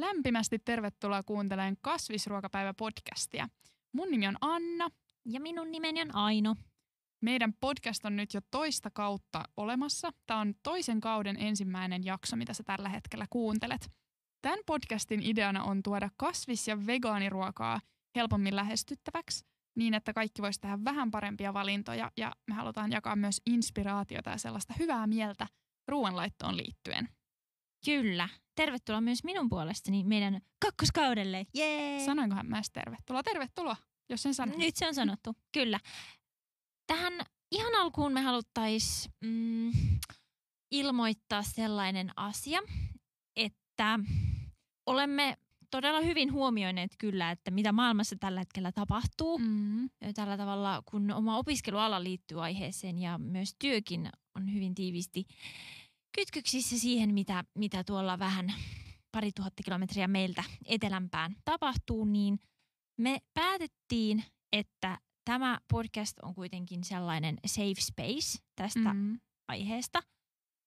Lämpimästi tervetuloa kuuntelemaan Kasvisruokapäivä-podcastia. Mun nimi on Anna. Ja minun nimeni on Aino. Meidän podcast on nyt jo toista kautta olemassa. Tämä on toisen kauden ensimmäinen jakso, mitä sä tällä hetkellä kuuntelet. Tämän podcastin ideana on tuoda kasvis- ja vegaaniruokaa helpommin lähestyttäväksi niin, että kaikki voisi tehdä vähän parempia valintoja ja me halutaan jakaa myös inspiraatiota ja sellaista hyvää mieltä ruoanlaittoon liittyen. Kyllä. Tervetuloa myös minun puolestani meidän kakkoskaudelle. Jee! Sanoinkohan mä edes tervetuloa? Tervetuloa, jos sen sanon. Nyt se on sanottu, kyllä. Tähän ihan alkuun me haluttaisiin mm, ilmoittaa sellainen asia, että olemme todella hyvin huomioineet kyllä, että mitä maailmassa tällä hetkellä tapahtuu. Mm. Tällä tavalla, kun oma opiskeluala liittyy aiheeseen ja myös työkin on hyvin tiivisti kytköksissä siihen, mitä, mitä tuolla vähän pari tuhatta kilometriä meiltä etelämpään tapahtuu, niin me päätettiin, että tämä podcast on kuitenkin sellainen safe space tästä Mm. aiheesta,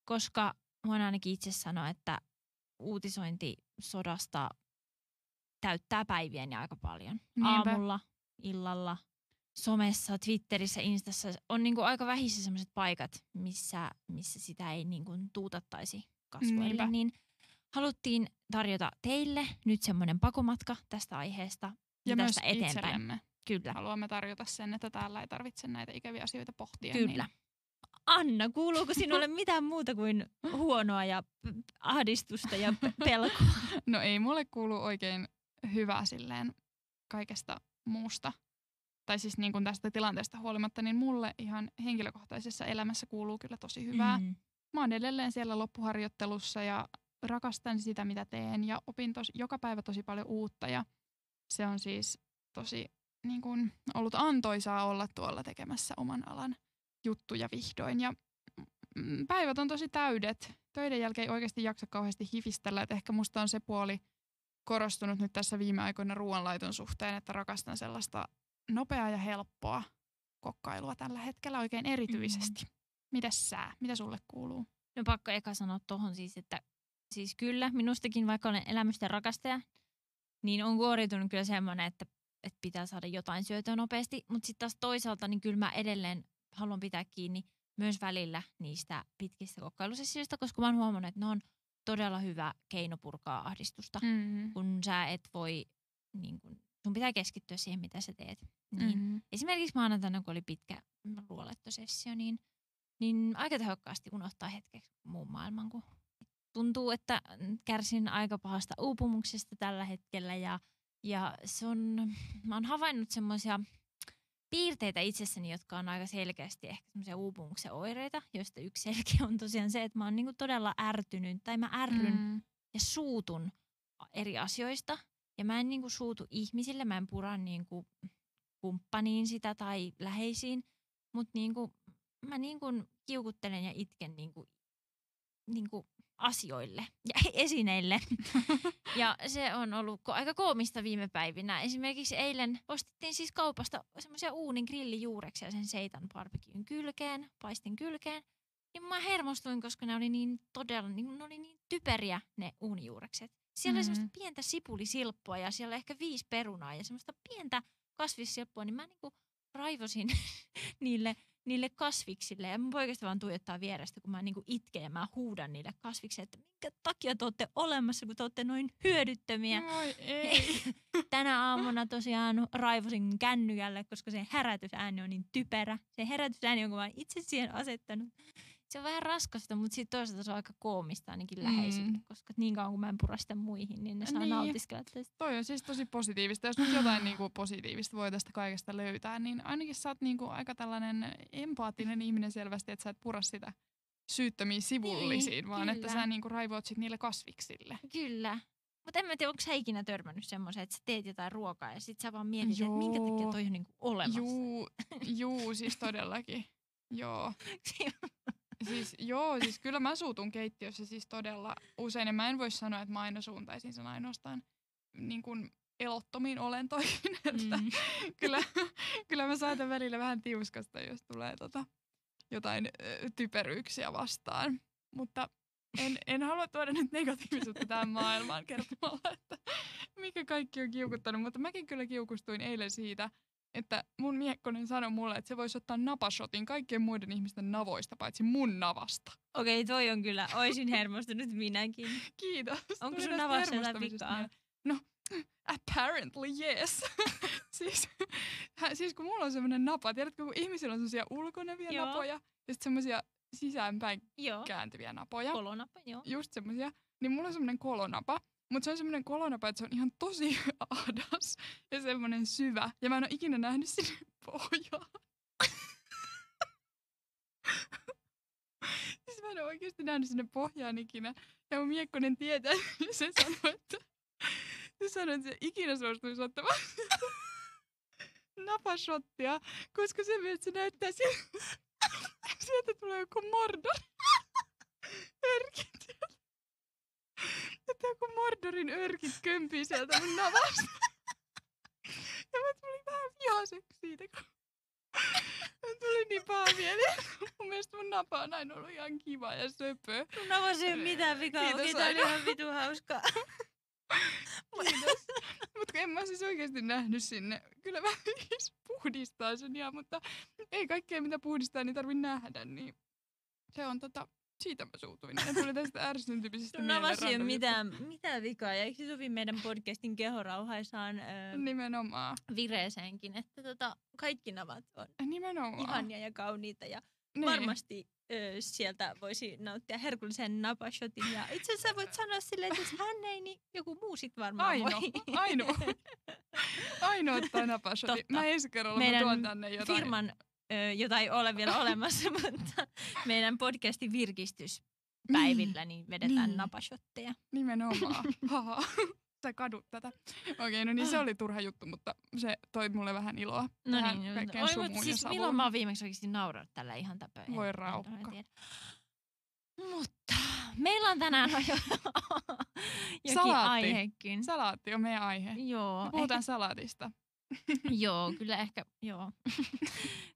koska voin ainakin itse sanoa, että uutisointi sodasta täyttää päiviäni aika paljon. Niinpä. Aamulla, illalla, somessa, Twitterissä, Instassa on niinku aika vähissä sellaiset paikat, missä, missä sitä ei niinku tuutattaisi kasvoille. Niinpä. Niin haluttiin tarjota teille nyt semmoinen pakomatka tästä aiheesta Ja myös tästä eteenpäin. itsellemme Kyllä. haluamme tarjota sen, että täällä ei tarvitse näitä ikäviä asioita pohtia. Kyllä. Niin Anna, kuuluuko sinulle mitään muuta kuin huonoa ja ahdistusta ja pelkoa? No ei mulle kuulu oikein hyvää silleen kaikesta muusta. Tai siis niin kuin tästä tilanteesta huolimatta, niin mulle ihan henkilökohtaisessa elämässä kuuluu kyllä tosi hyvää. Mm. Mm. Mä oon edelleen siellä loppuharjoittelussa ja rakastan sitä, mitä teen ja opin tos, joka päivä tosi paljon uutta ja se on siis tosi niin kuin, ollut antoisaa olla tuolla tekemässä oman alan juttuja vihdoin ja päivät on tosi täydet. Töiden jälkeen ei oikeasti jaksa kauheasti hifistellä, että ehkä musta on se puoli korostunut nyt tässä viime aikoina ruoanlaiton suhteen, että rakastan sellaista nopeaa ja helppoa kokkailua tällä hetkellä oikein erityisesti. Mm. Mitäs sä? Mitä sulle kuuluu? No pakko eka sanoa tuohon siis, että siis kyllä minustakin, vaikka olen elämysten rakastaja, niin on kuoriutunut kyllä semmoinen, että, että pitää saada jotain syötyä nopeasti. Mutta sitten taas toisaalta, niin kyllä mä edelleen haluan pitää kiinni myös välillä niistä pitkistä kokkailusessioista, koska mä oon huomannut, että ne on todella hyvä keino purkaa ahdistusta, Mm. kun sä et voi, niin kun, sun pitää keskittyä siihen, mitä sä teet. Niin Mm. Esimerkiksi maanantaina, kun oli pitkä ruoalettosessio, niin, niin aika tehokkaasti unohtaa hetkeksi muun maailman, kun tuntuu, että kärsin aika pahasta uupumuksesta tällä hetkellä ja, ja se on, mä oon havainnut semmoisia piirteitä itsessäni, jotka on aika selkeästi ehkä semmoisia uupumuksen oireita, joista yksi selkeä on tosiaan se, että mä oon niinku todella ärtynyt tai mä ärryn Mm. ja suutun eri asioista. Ja mä en niinku suutu ihmisille, mä en pura niinku kumppaniin sitä tai läheisiin, mutta niinku, mä niinku kiukuttelen ja itken niinku, niinku asioille ja esineille. ja se on ollut aika koomista viime päivinä. Esimerkiksi eilen ostettiin siis kaupasta semmoisia uunin grillijuureksia sen seitan barbecueen kylkeen, paistin kylkeen. Niin mä hermostuin, koska ne oli niin todella, niin, ne oli niin typeriä ne uunijuurekset. Siellä oli Mhm. semmoista pientä sipulisilppua ja siellä ehkä viisi perunaa ja semmoista pientä kasvissilppua, niin mä niinku raivosin niille, niille kasviksille. Ja mun poikasta vaan tuijottaa vierestä, kun mä niinku itken ja mä huudan niille kasviksille, että minkä takia te olette olemassa, kun te olette noin hyödyttömiä. Oi ei. Tänä aamuna tosiaan raivosin kännykälle, koska se herätysääni on niin typerä. Se herätysääni, jonka mä oon itse siihen asettanut. Se on vähän raskasta, mutta sitten toisaalta se on aika koomista ainakin läheisille, Mm. koska niin kauan kun mä en pura sitä muihin, niin ne saa Niin. nautiskella tästä. Toi on siis tosi positiivista. Jos nyt jotain niinku positiivista voi tästä kaikesta löytää, niin ainakin sä oot niinku aika tällainen empaattinen ihminen selvästi, että sä et pura sitä syyttömiin sivullisiin, Niin, vaan että kyllä. sä niinku raivoat sit niille kasviksille. Kyllä. Mutta en mä tiedä, onko sä ikinä törmännyt semmoiseen, että sä teet jotain ruokaa ja sit sä vaan mietit, että minkä takia toi on niinku olemassa. Juu, juu, siis todellakin. Joo. Siis, joo, siis kyllä mä suutun keittiössä siis todella usein. Ja mä en voi sanoa, että mä aina suuntaisin sen ainoastaan niin kuin elottomiin olentoihin. Että Mm. kyllä, kyllä mä saatan välillä vähän tiuskasta, jos tulee tota, jotain ö, typeryyksiä vastaan. Mutta en, en halua tuoda nyt negatiivisuutta tähän maailmaan kertomalla, että mikä kaikki on kiukuttanut, mutta mäkin kyllä kiukustuin eilen siitä, että mun miekkonen sanoi mulle, että se voisi ottaa napashotin kaikkien muiden ihmisten navoista, paitsi mun navasta. Okei, toi on kyllä, oisin hermostunut minäkin. Kiitos. Onko sun navassa jotain vikaa? No, apparently yes. siis, hä, siis kun mulla on semmoinen napa, tiedätkö, kun ihmisillä on semmoisia ulkonäviä Joo. napoja ja sitten semmoisia sisäänpäin Joo, kääntyviä napoja. kolonappa, joo. just semmosia, niin mulla on semmoinen kolonapa. Mutta se on semmoinen kolonapa, että se on ihan tosi ahdas ja semmoinen syvä. Ja mä en ole ikinä nähnyt sinne pohjaan. siis mä en ole oikeasti nähnyt sinne pohjaan ikinä. Ja mun miekkonen tietää, ja se sanoi, että se sanoi, että se ikinä suostuisi ottamaan napashottia, koska se, että se näyttää siltä, sieltä tulee joku mordor. Örkit että joku Mordorin örkit kömpii sieltä mun navasta. Ja mä tulin vähän vihaseksi siitä, kun mä tuli niin paha mieli. Mun mielestä mun napa on aina ollut ihan kiva ja söpö. Sun navassa ei ole mitään vikaa, okei, tää oli ihan vitu hauskaa. Kiitos. Mutta en mä siis oikeasti nähnyt sinne. Kyllä mä siis puhdistaa sen ihan, mutta ei kaikkea mitä puhdistaa, niin tarvi nähdä. Niin se on tota, siitä mä suutuin. Ja tuli tästä ei ole random juttu. mitään, mitään vikaa, ja eikö se sovi meidän podcastin kehorauhaisaan öö, Nimenomaan. vireeseenkin, että tota, kaikki navat on Nimenomaan. ihania ja kauniita, ja Niin. varmasti ö, sieltä voisi nauttia herkullisen napashotin. Ja itse asiassa voit sanoa silleen, että jos hän ei, niin joku muu sit varmaan Aino, voi. ainoa. Ainoa ottaa napashoti. Totta. Mä ensi kerralla mä tuon tänne jotain. Firman, jota ei ole vielä olemassa, mutta meidän podcastin virkistyspäivillä niin vedetään Niin. napashotteja. Nimenomaan. Haha. Sä kadut tätä. Okei, no niin se oli turha juttu, mutta se toi mulle vähän iloa. No tähän niin, kaikkeen oi, sumuun ja siis savuun. milloin mä oon viimeksi oikeasti nauranut tällä ihan täpöön? Voi raukka. Mutta meillä on tänään jo jokin Salaatti. aihekin. Salaatti on meidän aihe. Joo, Me puhutaan salaatista. ehkä, joo, kyllä ehkä, joo.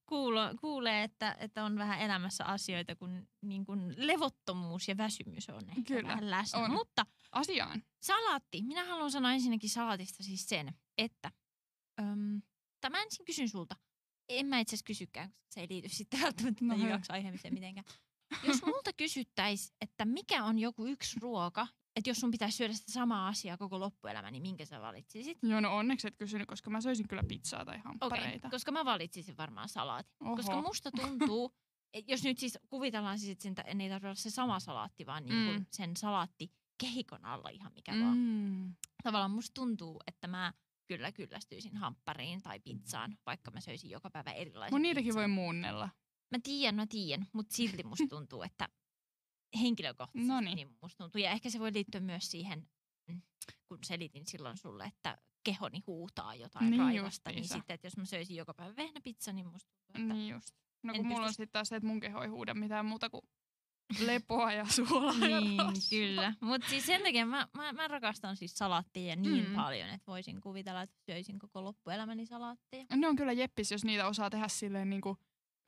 Kuulo, kuulee, että, että on vähän elämässä asioita, kun, niin kun levottomuus ja väsymys on ehkä Kyllä, vähän läsnä. on. Mutta Asiaan. salaatti. Minä haluan sanoa ensinnäkin salaatista siis sen, että öm, tai mä ensin kysyn sulta. En mä itse asiassa kysykään, koska se ei liity sitten välttämättä No aiheeseen mitenkään. Jos multa kysyttäis, että mikä on joku yksi ruoka, että jos sun pitäisi syödä sitä samaa asiaa koko loppuelämä, niin minkä sä valitsisit? Joo, no onneksi et kysynyt, koska mä söisin kyllä pizzaa tai Okei, hamppareita. koska mä valitsisin varmaan salaatin. Oho. Koska musta tuntuu, et jos nyt siis kuvitellaan siis, että sen, ei tarvitse olla se sama salaatti, vaan niin kuin Mm. sen salaatti kehikon alla ihan mikä vaan. Mm. tavallaan musta tuntuu, että mä kyllä kyllästyisin hamppariin tai pizzaan, vaikka mä söisin joka päivä erilaisen Mun niitäkin pizzan. voi muunnella. Mä tiedän, mä tiedän, mutta silti musta tuntuu, että henkilökohtaisesti Noniin. niin musta tuntuu. Ja ehkä se voi liittyä myös siihen, mm, kun selitin silloin sulle, että kehoni huutaa jotain Niin raivasta, niin sitten, että jos mä söisin joka päivä vehnäpizza, niin musta tuntuu, että Niin just. No En kun mulla on pystyisi- sitten taas se, että mun keho ei huuda mitään muuta kuin lepoa ja suolaa ja niin, rasvaa. kyllä. Mutta siis sen takia mä, mä, mä rakastan siis salaattia niin Mm. paljon, että voisin kuvitella, että söisin koko loppuelämäni salaattia. Ne on kyllä jeppis, jos niitä osaa tehdä silleen niinku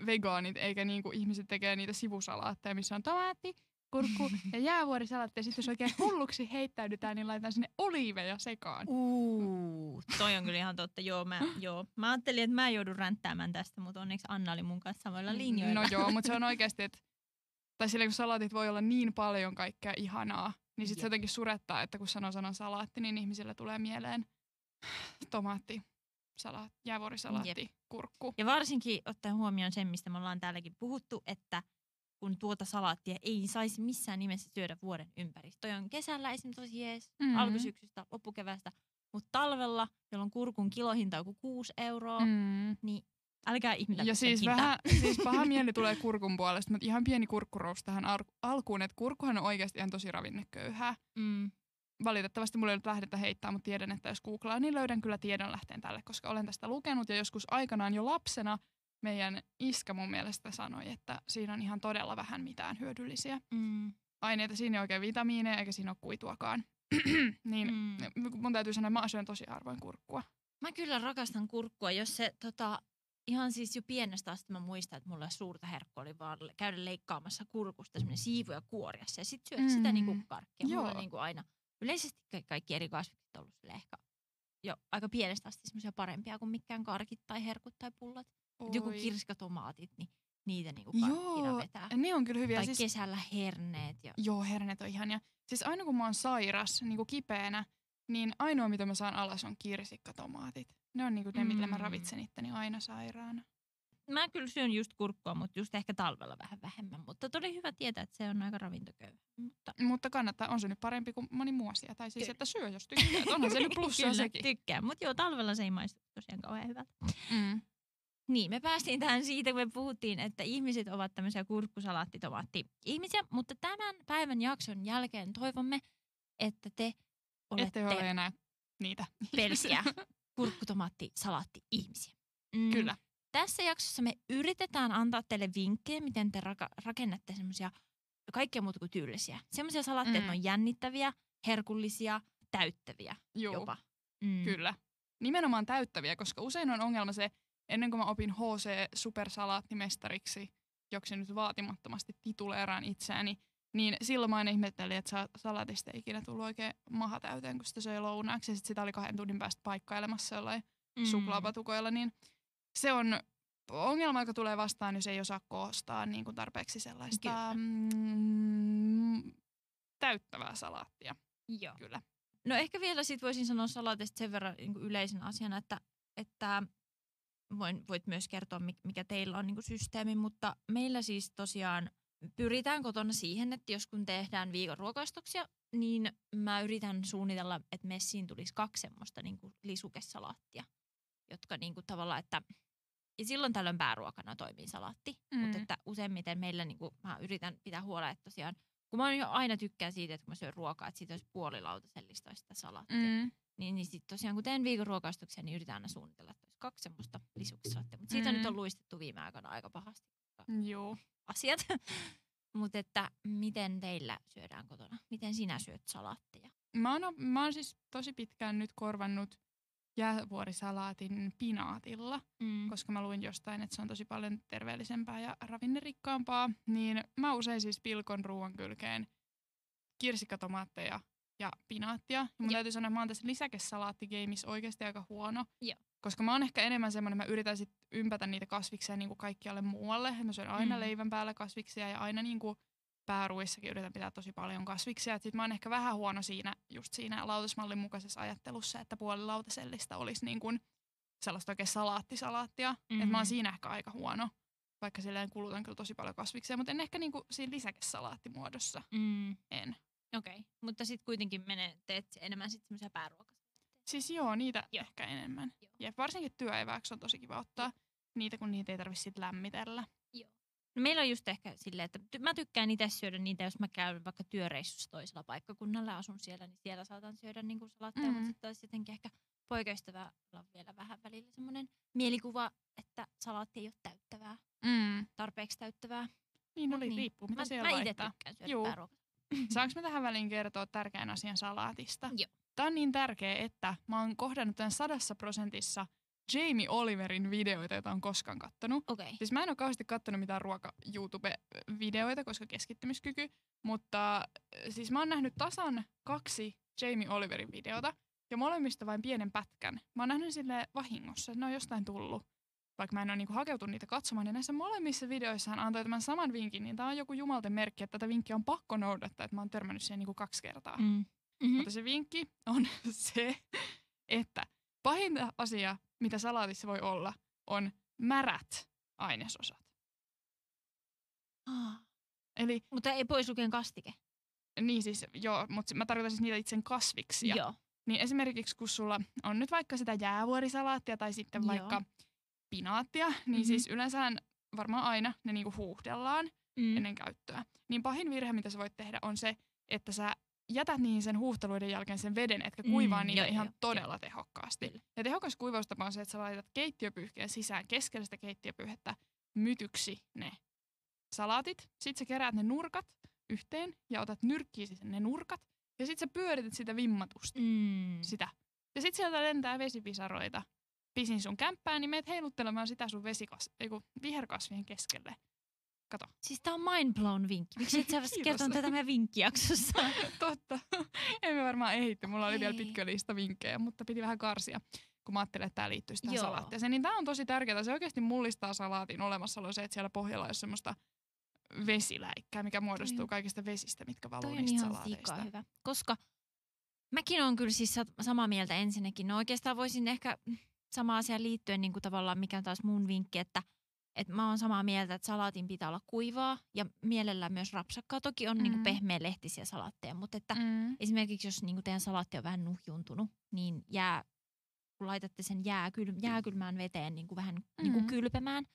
vegaanit, eikä niinku ihmiset tekee niitä sivusalaatteja, missä on tomaatti, kurkku ja jäävuorisalaatti. Ja sitten jos oikein hulluksi heittäydytään, niin laitetaan sinne oliiveja sekaan. Uu, toi on kyllä ihan totta. Joo, mä, joo. mä ajattelin, että mä joudun ränttäämään tästä, mutta onneksi Anna oli mun kanssa samoilla linjoilla. No joo, mutta se on oikeasti, että tai silleen kun salaatit voi olla niin paljon kaikkea ihanaa, niin sitten se jotenkin surettaa, että kun sanoo sanan salaatti, niin ihmisille tulee mieleen tomaatti, salaat, jäävuorisalaatti, Jep. kurkku. Ja varsinkin ottaen huomioon sen, mistä me ollaan täälläkin puhuttu, että kun tuota salaattia ei saisi missään nimessä syödä vuoden ympäri. Toi on kesällä esimerkiksi tosi jees, Mhm. mm-hmm. alkusyksystä, loppukevästä, mutta talvella, jolloin kurkun kilohinta on joku 6 euroa, mm. Niin älkää ihmetä Ja siis hintaa. vähän, siis paha mieli tulee kurkun puolesta, mutta ihan pieni kurkkurous tähän ar- alkuun, että kurkkuhan on oikeasti ihan tosi ravinneköyhää. Mm. Valitettavasti mulla ei nyt lähdettä heittää, mutta tiedän, että jos googlaa, niin löydän kyllä tiedon lähteen tälle, koska olen tästä lukenut ja joskus aikanaan jo lapsena meidän iskä mun mielestä sanoi, että siinä on ihan todella vähän mitään hyödyllisiä Mm. aineita. Siinä ei oikein vitamiineja eikä siinä ole kuituakaan. niin Mm. mun täytyy sanoa, että mä syön tosi harvoin kurkkua. Mä kyllä rakastan kurkkua, jos se tota, ihan siis jo pienestä asti mä muistan, että mulla suurta herkkua oli vaan käydä leikkaamassa kurkusta semmoinen siivu ja kuoriassa ja sitten syödä mm. sitä niinku karkkia. Mulla Joo. on niinku aina, yleisesti ka- kaikki eri kasvikset on ollut sille ehkä jo aika pienestä asti semmoisia parempia kuin mikään karkit tai herkut tai pullat. Et joku Oi. kirskatomaatit, niin niitä niinku Joo, vetää. ne on kyllä hyviä. Tai siis, kesällä herneet. Ja... Joo, hernet on ihania. Siis aina kun mä oon sairas, niin kuin kipeänä, niin ainoa mitä mä saan alas on kirsikkatomaatit. Ne on niinku ne, millä mä Mm. ravitsen itteni aina sairaana. Mä kyllä syön just kurkkua, mutta just ehkä talvella vähän vähemmän. Mutta tuli hyvä tietää, että se on aika ravintoköyhä. Mutta Mutta kannattaa, on se nyt parempi kuin moni muu asia. Tai siis, Kyllä. että syö, jos tykkää. Onhan se nyt plussaa sekin. tykkään. Mutta joo, talvella se ei maistu tosiaan kauhean hyvältä. Mm. Niin, me päästiin tähän siitä, kun me puhuttiin, että ihmiset ovat tämmöisiä kurkkusalaatti-tomaatti-ihmisiä. Mutta tämän päivän jakson jälkeen toivomme, että te olette Ette ole enää niitä. pelkkiä kurkkutomaatti-salaatti-ihmisiä. Mm, Kyllä. Tässä jaksossa me yritetään antaa teille vinkkejä, miten te raka- rakennatte semmoisia kaikkea muuta kuin tyylisiä. Semmoisia salaatteja, Mm. on jännittäviä, herkullisia, täyttäviä Joo, jopa. Mm. kyllä. Nimenomaan täyttäviä, koska usein on ongelma se, ennen kuin mä opin HC supersalaattimestariksi, joksi nyt vaatimattomasti tituleeraan itseäni, niin silloin mä aina ihmettelin, että sa- salaatista ei ikinä tullut oikein maha täyteen, kun sitä söi lounaaksi. Ja sit sitä oli kahden tunnin päästä paikkailemassa jollain Mm. suklaapatukoilla, niin se on ongelma, joka tulee vastaan, jos ei osaa koostaa niin kuin tarpeeksi sellaista mm, täyttävää salaattia. Joo. Kyllä. No ehkä vielä sit voisin sanoa salaatista sen verran niin yleisen asiana, että, että voin, voit myös kertoa, mi- mikä teillä on niin systeemi, mutta meillä siis tosiaan pyritään kotona siihen, että jos kun tehdään viikon ruokaistoksia, niin mä yritän suunnitella, että messiin tulisi kaksi semmoista niin lisukesalaattia, jotka niin kuin tavallaan, että ja silloin tällöin pääruokana toimii salaatti, mm. mutta että useimmiten meillä niin kuin, mä yritän pitää huolta, että tosiaan kun mä jo aina tykkään siitä, että kun mä syön ruokaa, että siitä olisi puolilautasellista olisi sitä salaattia. Mm. Niin, niin sitten tosiaan kun teen viikon ruokaistuksia, niin yritän aina suunnitella, että olisi kaksi semmoista lisukesalaattia. Mutta siitä mm. Nyt on luistettu viime aikoina aika pahasti Joo. asiat. Mutta että miten teillä syödään kotona? Miten sinä syöt salaatteja? Mä oon, mä oon siis tosi pitkään nyt korvannut jäävuorisalaatin pinaatilla, Mm. koska mä luin jostain, että se on tosi paljon terveellisempää ja ravinnerikkaampaa. Niin mä usein siis pilkon ruoan kylkeen kirsikkatomaatteja ja pinaattia. Ja mun Joo. täytyy sanoa, että mä oon tässä lisäkesalaattigeimissä oikeasti aika huono. Joo. Koska mä oon ehkä enemmän semmoinen, mä yritän sit ympätä niitä kasviksia niin kuin kaikkialle muualle. Mä syön aina Mm. leivän päällä kasviksia ja aina niin kuin pääruissakin yritän pitää tosi paljon kasviksia. Sitten mä oon ehkä vähän huono siinä, just siinä lautasmallin mukaisessa ajattelussa, että puoli lautasellista olisi niin kuin sellaista oikein salaattisalaattia. Mm-hmm. Että mä oon Mhm. siinä ehkä aika huono, vaikka silleen kulutan kyllä tosi paljon kasviksia, mutta en ehkä niin kuin siinä lisäkesalaattimuodossa. Mm. En. Okei, okay. mutta sitten kuitenkin menee, teet enemmän sitten semmoisia pääruokaa. Siis joo, niitä Joo. joo. ehkä enemmän. Joo. Ja varsinkin työeväksi on tosi kiva ottaa niitä, kun niitä ei tarvitse sit lämmitellä. No meillä on just ehkä silleen, että mä tykkään itse syödä niitä, jos mä käyn vaikka työreissussa toisella paikkakunnalla ja asun siellä, niin siellä saatan syödä niin kuin salaatteja, mm. mutta Mm. sitten taas jotenkin ehkä poikaystävä on vielä vähän välillä semmoinen mielikuva, että salaatti ei ole täyttävää, Mm. tarpeeksi täyttävää. Niin, no, Niin. riippuu mitä mä siellä mä itse laittaa. tykkään syödä Juu. pääruokaa. Saanko mä tähän väliin kertoa tärkeän asian salaatista? Joo. Tämä on niin tärkeä, että mä oon kohdannut tämän sadassa prosentissa Jamie Oliverin videoita, joita on koskaan kattonut. Okay. Siis mä en ole kauheasti kattonut mitään ruoka-YouTube-videoita, koska keskittymiskyky, mutta äh, siis mä oon nähnyt tasan kaksi Jamie Oliverin videota, ja molemmista vain pienen pätkän. Mä oon nähnyt sille vahingossa, että ne on jostain tullut, vaikka mä en ole niinku hakeutunut niitä katsomaan. Ja näissä molemmissa videoissa hän antoi tämän saman vinkin, niin tämä on joku jumalten merkki, että tätä vinkkiä on pakko noudattaa, että mä oon törmännyt siihen niinku kaksi kertaa. Mm. Mm. Mm-hmm. Mutta se vinkki on se, että pahinta asia, mitä salaatissa voi olla, on märät ainesosat. Ah. Eli Mutta ei pois lukien kastike. niin siis, joo, mutta mä tarkoitan siis niitä itse kasviksia. Joo. Niin esimerkiksi kun sulla on nyt vaikka sitä jäävuorisalaattia tai sitten Joo. vaikka pinaattia, niin Mhm. mm-hmm. siis yleensä varmaan aina ne niinku huuhdellaan Mm. ennen käyttöä. Niin pahin virhe, mitä sä voit tehdä, on se, että sä jätät niihin sen huuhteluiden jälkeen sen veden, etkä Mm, kuivaa niitä joo, ihan joo, todella tehokkaasti. Kyllä. Ja tehokas kuivaustapa on se, että sä laitat keittiöpyyhkeen sisään keskellä sitä keittiöpyyhettä mytyksi ne salaatit. Sitten sä keräät ne nurkat yhteen ja otat nyrkkiisi ne nurkat. Ja sitten sä pyörität sitä vimmatusti, Mm. sitä. Ja sitten sieltä lentää vesipisaroita pisin sun kämppään, niin meet heiluttelemaan sitä sun vesikas, eiku, viherkasvien keskelle. Kato. Siis tää on mind blown vinkki. Miksi et sä kertonut tätä meidän vinkkijaksossa? Totta. Emme varmaan ehitty. Mulla oli vielä Ei. pitkä lista vinkkejä, mutta piti vähän karsia, kun mä ajattelin, että tämä liittyisi tähän salaattiin. Niin tämä on tosi tärkeää. Se oikeasti mullistaa salaatin olemassaolo se, että siellä pohjalla on semmoista vesiläikkää, mikä muodostuu Toi- kaikista vesistä, mitkä valuu Toi niistä salaateista. hyvä. Koska mäkin on kyllä siis sa- samaa mieltä ensinnäkin. No oikeastaan voisin ehkä sama asia liittyen niin kuin tavallaan, mikä on taas mun vinkki, että että mä oon samaa mieltä, että salaatin pitää olla kuivaa ja mielellään myös rapsakkaa. Toki on mm. niin Mm. kuin pehmeä lehtisiä salaatteja, mutta että Mm. esimerkiksi jos niin kuin teidän salaatti on vähän nuhjuntunut, niin jää, kun laitatte sen jääkyl, jääkylmään veteen niin kuin vähän niin kuin Mm. kylpemään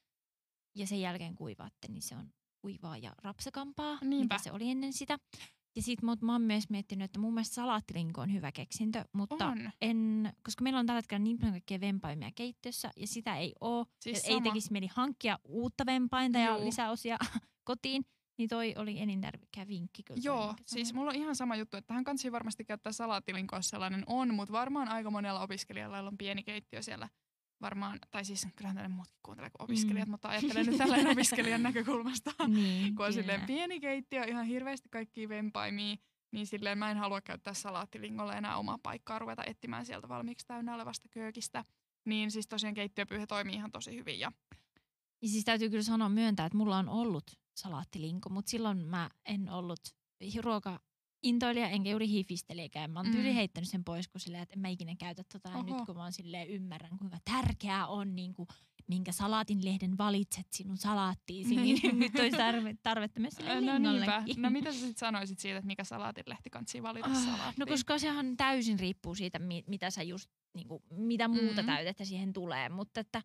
ja sen jälkeen kuivaatte, niin se on kuivaa ja rapsakampaa, Niinpä. mitä se oli ennen sitä. Ja sit mä, mä oon myös miettinyt, että mun mielestä salaattilinko on hyvä keksintö, mutta On. en, koska meillä on tällä hetkellä niin paljon kaikkea vempaimia keittiössä ja sitä ei oo. Siis ja ei tekisi mieli hankkia uutta vempainta ja Juu. lisäosia kotiin, niin toi oli elintärkeä vinkki kyllä. Joo, minkä siis mulla on ihan sama juttu, että tähän kansi varmasti käyttää salaattilinkoa, sellainen on, mutta varmaan aika monella opiskelijalla on pieni keittiö siellä varmaan, tai siis kyllähän tänne muutkin kuuntelee kuin opiskelijat, Mm. mutta ajattelen nyt tällainen opiskelijan näkökulmasta. niin, kun on kyllä. silleen pieni keittiö, ihan hirveästi kaikkia vempaimia, niin silleen mä en halua käyttää salaattilingolle enää omaa paikkaa, ruveta etsimään sieltä valmiiksi täynnä olevasta köökistä. Niin siis tosiaan keittiöpyyhe toimii ihan tosi hyvin. Ja Ja siis täytyy kyllä sanoa myöntää, että mulla on ollut salaattilinko, mutta silloin mä en ollut ruoka intoilija enkä juuri hifistelijäkään. Mä oon tyyli Mm. heittänyt sen pois, kun silleen, että en mä ikinä käytä tota. Oho. nyt kun mä oon silleen ymmärrän, kuinka tärkeää on, niin kuin, minkä salaatinlehden valitset sinun salaattiisi, niin, Niin. nyt olisi tarve, tarvetta myös sille no niinpä. No mitä sä sit sanoisit siitä, että mikä salaatinlehti kansi valita Ah, salaattiin? No koska sehän täysin riippuu siitä, mi- mitä sä just, niinku, mitä muuta Mm. täytettä siihen tulee. Mutta että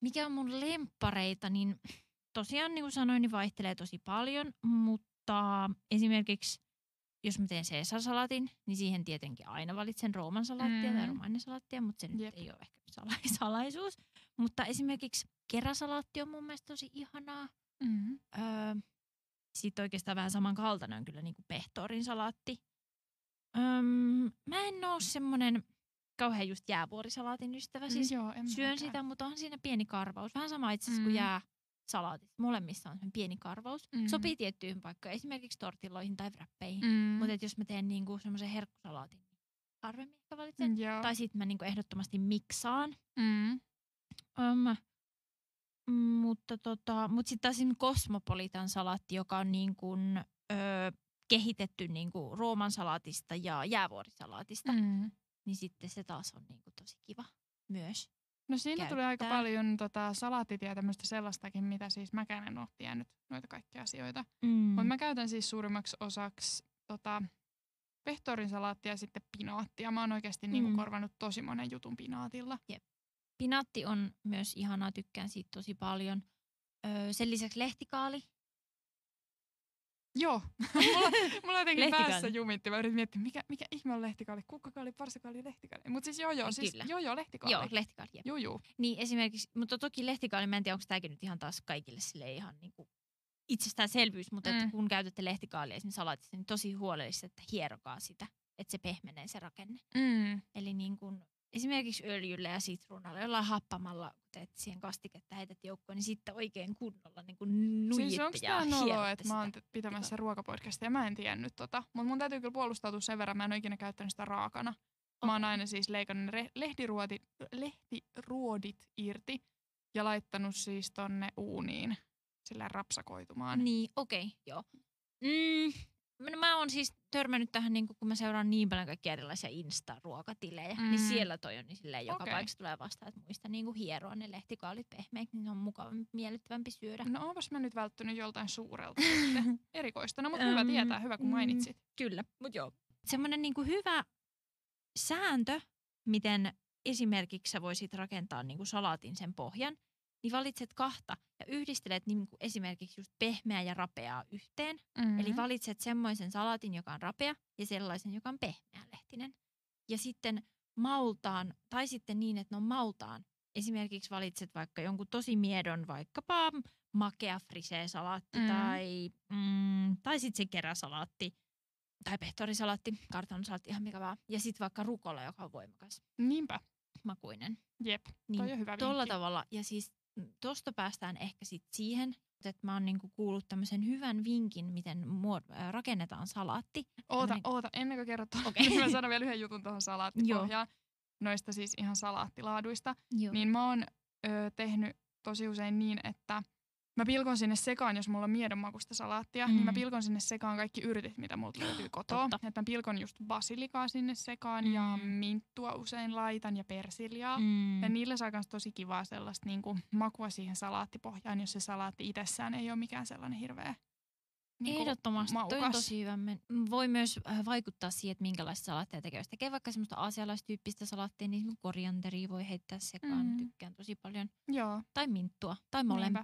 mikä on mun lemppareita, niin tosiaan niin kuin sanoin, niin vaihtelee tosi paljon. Mutta esimerkiksi jos mä teen Caesar-salatin, niin siihen tietenkin aina valitsen rooman salaattia tai Mm. romainen salaattia, mutta se nyt Jep. ei ole ehkä sala- salaisuus. Mutta esimerkiksi keräsalaatti on mun mielestä tosi ihanaa. Mm-hmm. Öö, sitten oikeastaan vähän samankaltainen on kyllä niin kuin pehtoorin salaatti. Öm, mä en oo semmonen kauhean just jäävuorisalaatin ystävä. Siis Joo, en syön mäkään. sitä, mutta on siinä pieni karvaus. Vähän sama itse asiassa kuin Mm. Jääsalaatit. Molemmissa on pieni karvaus. Mm. Sopii tiettyihin paikkoihin, esimerkiksi tortilloihin tai wrappeihin. Mm. Mutta jos mä teen niinku semmoisen herkkusalaatin, niin harvemmin ehkä valitsen. Joo. Tai sitten mä niinku ehdottomasti miksaan. Mm. Um, mutta tota, mut sitten taas esimerkiksi Cosmopolitan salaatti, joka on niin kuin, ö, kehitetty niin kuin Rooman salaatista ja jäävuorisalaatista, mm. Mm. niin sitten se taas on niin kuin tosi kiva myös. No siinä tuli aika käyttää. paljon tota, salaattitia ja tämmöistä sellaistakin, mitä siis mäkään en ole tiennyt noita kaikkia asioita. Mm. Mutta mä käytän siis suurimmaksi osaksi tota, pehtorin salaattia ja sitten pinaattia. Mä oon oikeasti niinku Mm. korvannut tosi monen jutun pinaatilla. Pinatti on myös ihanaa, tykkään siitä tosi paljon. Öö, sen lisäksi lehtikaali. Joo, mulla, mulla jotenkin päässä jumitti. Mä yritin miettiä, mikä, mikä ihme on lehtikaali, kukkakaali, parsakaali, lehtikaali. Mutta siis joo joo, siis Kyllä. joo joo, lehtikaali. Joo, lehtikaali. Jep. Juu, juu. Niin esimerkiksi, mutta toki lehtikaali, mä en tiedä, onko tämäkin nyt ihan taas kaikille sille ihan niinku itsestäänselvyys, mutta mm. että kun käytätte lehtikaalia esimerkiksi salaatissa, niin tosi huolellisesti, että hierokaa sitä, että se pehmenee se rakenne. Mm. Eli niin kuin esimerkiksi öljyllä ja sitruunalla, jollain happamalla, kun teet siihen kastiketta, heität joukkoon, niin sitten oikein kunnolla niin kuin nujitte Siis onko noloa, hierotte että mä oon pitämässä ruokapodcastia? Mä en tiennyt tota. Mutta mun täytyy kyllä puolustautua sen verran, mä en ole ikinä käyttänyt sitä raakana. Mä oon aina siis leikannut ne re- lehtiruodit, lehtiruodit irti ja laittanut siis tonne uuniin sillä rapsakoitumaan. Niin, okei, okay, joo. Mm, mä oon siis törmännyt tähän, niin kun mä seuraan niin paljon kaikkia erilaisia Insta-ruokatilejä, mm. niin Mm. siellä toi on niin silleen, joka Okei. paikassa tulee vastaan, että muista niin hieroa ne lehtikaalit pehmeiksi, niin se on mukavampi, miellyttävämpi syödä. No onpas mä nyt välttynyt joltain suurelta sitten. Erikoista. No mutta hyvä Öm, tietää, hyvä kun mm. mainitsit. Kyllä, mutta joo. Semmoinen niin hyvä sääntö, miten esimerkiksi sä voisit rakentaa niin kuin salaatin sen pohjan, niin valitset kahta ja yhdistelet niin kuin esimerkiksi just pehmeää ja rapeaa yhteen. Mm-hmm. Eli valitset semmoisen salaatin, joka on rapea ja sellaisen, joka on pehmeälehtinen. Ja sitten maultaan, tai sitten niin, että ne on maultaan. Esimerkiksi valitset vaikka jonkun tosi miedon, vaikkapa makea frisee-salaatti Mm. tai, mm, tai sitten se keräsalaatti tai pehtorisalaatti, kartanosalaatti, ihan mikä vaan. Ja sitten vaikka rukola, joka on voimakas. Niinpä. makuinen. Jep, Niin toi on hyvä Tolla tavalla. Ja siis tosta päästään ehkä sit siihen, että mä oon niinku kuullut tämmöisen hyvän vinkin, miten muod- äh, rakennetaan salaatti. Oota, tämmönen- oota, ennen kuin kerrot Okei. niin mä sanon vielä yhden jutun tuohon salaattipohjaan. Noista siis ihan salaattilaaduista. Joo. Niin mä oon ö, tehnyt tosi usein niin, että mä pilkon sinne sekaan, jos mulla on miedonmakusta salaattia, mm. niin mä Mm. pilkon sinne sekaan kaikki yrtit, mitä multa löytyy kotoa. Totta. Että mä pilkon just basilikaa sinne sekaan mm. ja minttua usein laitan ja persiljaa. Mm. Ja niillä saa myös tosi kivaa sellaista niinku, makua siihen salaattipohjaan, jos se salaatti itsessään ei ole mikään sellainen hirveä niinku, Ehdottomasti, toi on maukas. tosi hyvä. Voi myös äh, vaikuttaa siihen, että minkälaista salaattia tekee. Jos tekee vaikka semmoista aasialaistyyppistä salaattia, niin korianteria voi heittää sekaan. Mm. Tykkään tosi paljon. Joo, Tai minttua, tai Niinpä.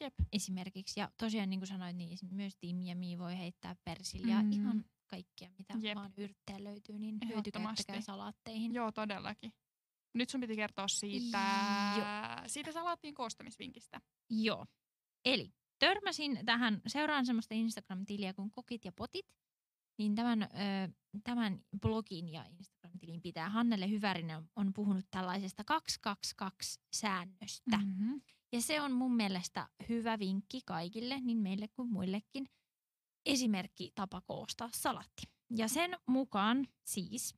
Jep. esimerkiksi. Ja tosiaan niin kuin sanoit, niin myös timjamia voi heittää persiljaa. Mm. Ihan kaikkia, mitä Jep. vaan yrttejä löytyy, niin hyötykäyttäkää salaatteihin. Joo, todellakin. Nyt sun piti kertoa siitä, siitä salaattiin koostamisvinkistä. Joo. Eli törmäsin tähän, seuraan semmoista Instagram-tiliä kuin Kokit ja Potit, niin tämän, ö, tämän blogin ja Instagram-tilin pitää Hannele Hyvärinen on puhunut tällaisesta 222-säännöstä. Mm. Mm-hmm. Ja se on mun mielestä hyvä vinkki kaikille, niin meille kuin muillekin, esimerkki tapa koostaa salatti. Ja sen mukaan siis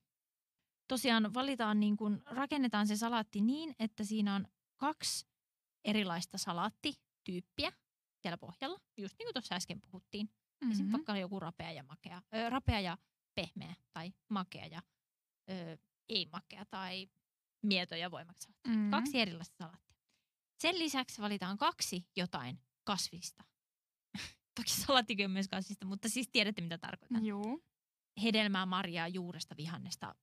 tosiaan valitaan niin kuin, rakennetaan se salaatti niin, että siinä on kaksi erilaista salaattityyppiä siellä pohjalla, just niin kuin tuossa äsken puhuttiin. Mm-hmm. Esimerkiksi vaikka joku rapea ja makea, ö, rapea ja pehmeä tai makea ja ö, ei makea tai mieto ja voimakas. Mm-hmm. Kaksi erilaista salaattia. Sen lisäksi valitaan kaksi jotain kasvista. Toki salaattikin on myös kasvista, mutta siis tiedätte mitä tarkoitan. Joo. Hedelmää, marjaa, juuresta, vihannesta,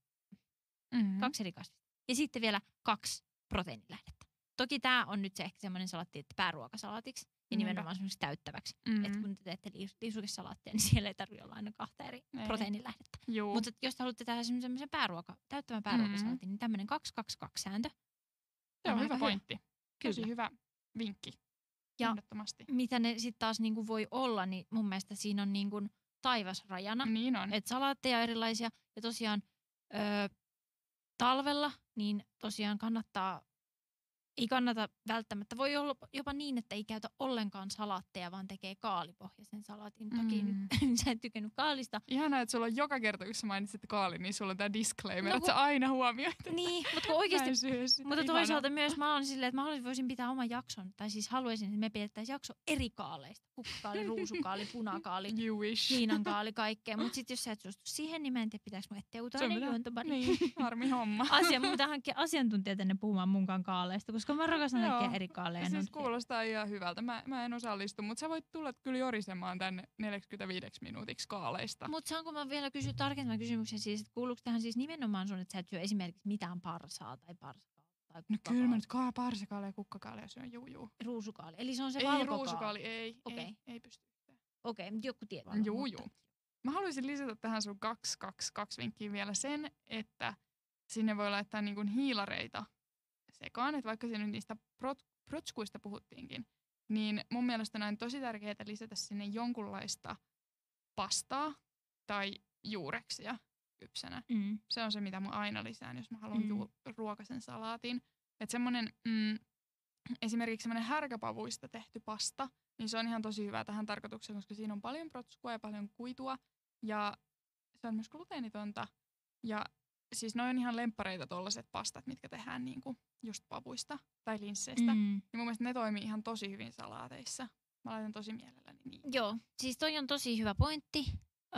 Mm-hmm. kaksi eri kasvista. Ja sitten vielä kaksi proteiinilähdettä. Toki tämä on nyt se ehkä semmoinen salaatti, että pääruokasalaatiksi ja Niinpä. nimenomaan semmoiksi täyttäväksi. Mm-hmm. Että kun te teette liis- liusukesalaattia, niin siellä ei tarvitse olla aina kahta eri Ei. proteiinilähdettä. Joo. Mutta jos te haluatte tehdä semmoisen pääruoka, täyttävän pääruokasalaatin, niin tämmöinen 222-sääntö se on on hyvä pointti. Tosi Kyllä. hyvä vinkki. Ja- mitä ne sitten taas niinku voi olla, niin mun mielestä siinä on niinku taivasrajana. Niin on. Että salaatteja erilaisia ja tosiaan öö, talvella niin tosiaan kannattaa, ei kannata välttämättä, voi olla jopa niin, että ei käytä ollenkaan salaatteja, vaan tekee kaalipohjaisen salaatin. Toki Mm. nyt sä et tykännyt kaalista. Ihanaa, että sulla on joka kerta, kun sä mainitsit kaali, niin sulla on tää disclaimer, No että sä kun- aina huomioit. Niin, mutta kun oikeasti mä. Mutta toisaalta myös mä olen silleen, että mä haluaisin, voisin pitää oman jakson, tai siis haluaisin, että me pidettäisiin jakso eri kaaleista. Kukkakaali, ruusukaali, punakaali, You wish. Kiinan kaali, kaikkea. Mutta sitten jos sä et suostu siihen, niin mä en tiedä, on toinen mitä- juontopari. Niin, harmi homma. Asia, pitää hankkia asiantuntija tänne puhumaan munkaan kaaleista, koska mä rakastan kaikkia eri kaaleja. Siis kuulostaa ihan hyvältä. Mä, mä en osallistu, mutta sä voit tulla kyllä jorisemaan tänne 45 minuutiksi kaaleista. Mut saanko mä vielä kysyä tarkemman kysymyksen siis, että kuuluuko tähän siis nimenomaan sun, että sä et syö esimerkiksi mitään parsaa tai parsaa tai No kyllä mä nyt kaa parsakaali ja kukkakaali syön, juu juu. ruusukaali. Eli se on se ei valkokaali. ruusukaali, ei, Okei. ei, ei pysty. Okei, okay, joku tietää. Juu, juu. Mä haluaisin lisätä tähän sun kaksi, kaksi, kaksi vinkkiä vielä sen, että sinne voi laittaa niin kuin hiilareita sekaan, että vaikka siinä nyt niistä prot, protskuista puhuttiinkin, niin mun mielestä on tosi tärkeää lisätä sinne jonkunlaista pastaa tai juureksia kypsänä. Mm. Se on se, mitä mä aina lisään, jos mä haluan Mm. ju- ruokasen salaatin. Että semmonen, mm, esimerkiksi semmoinen härkäpavuista tehty pasta, niin se on ihan tosi hyvä tähän tarkoitukseen, koska siinä on paljon protskua ja paljon kuitua. Ja se on myös gluteenitonta. Ja siis noin on ihan lemppareita tollaset pastat, mitkä tehdään niinku just pavuista tai linsseistä. Mm. Ja mun mielestä ne toimii ihan tosi hyvin salaateissa. Mä laitan tosi mielelläni niin. Joo, siis toi on tosi hyvä pointti.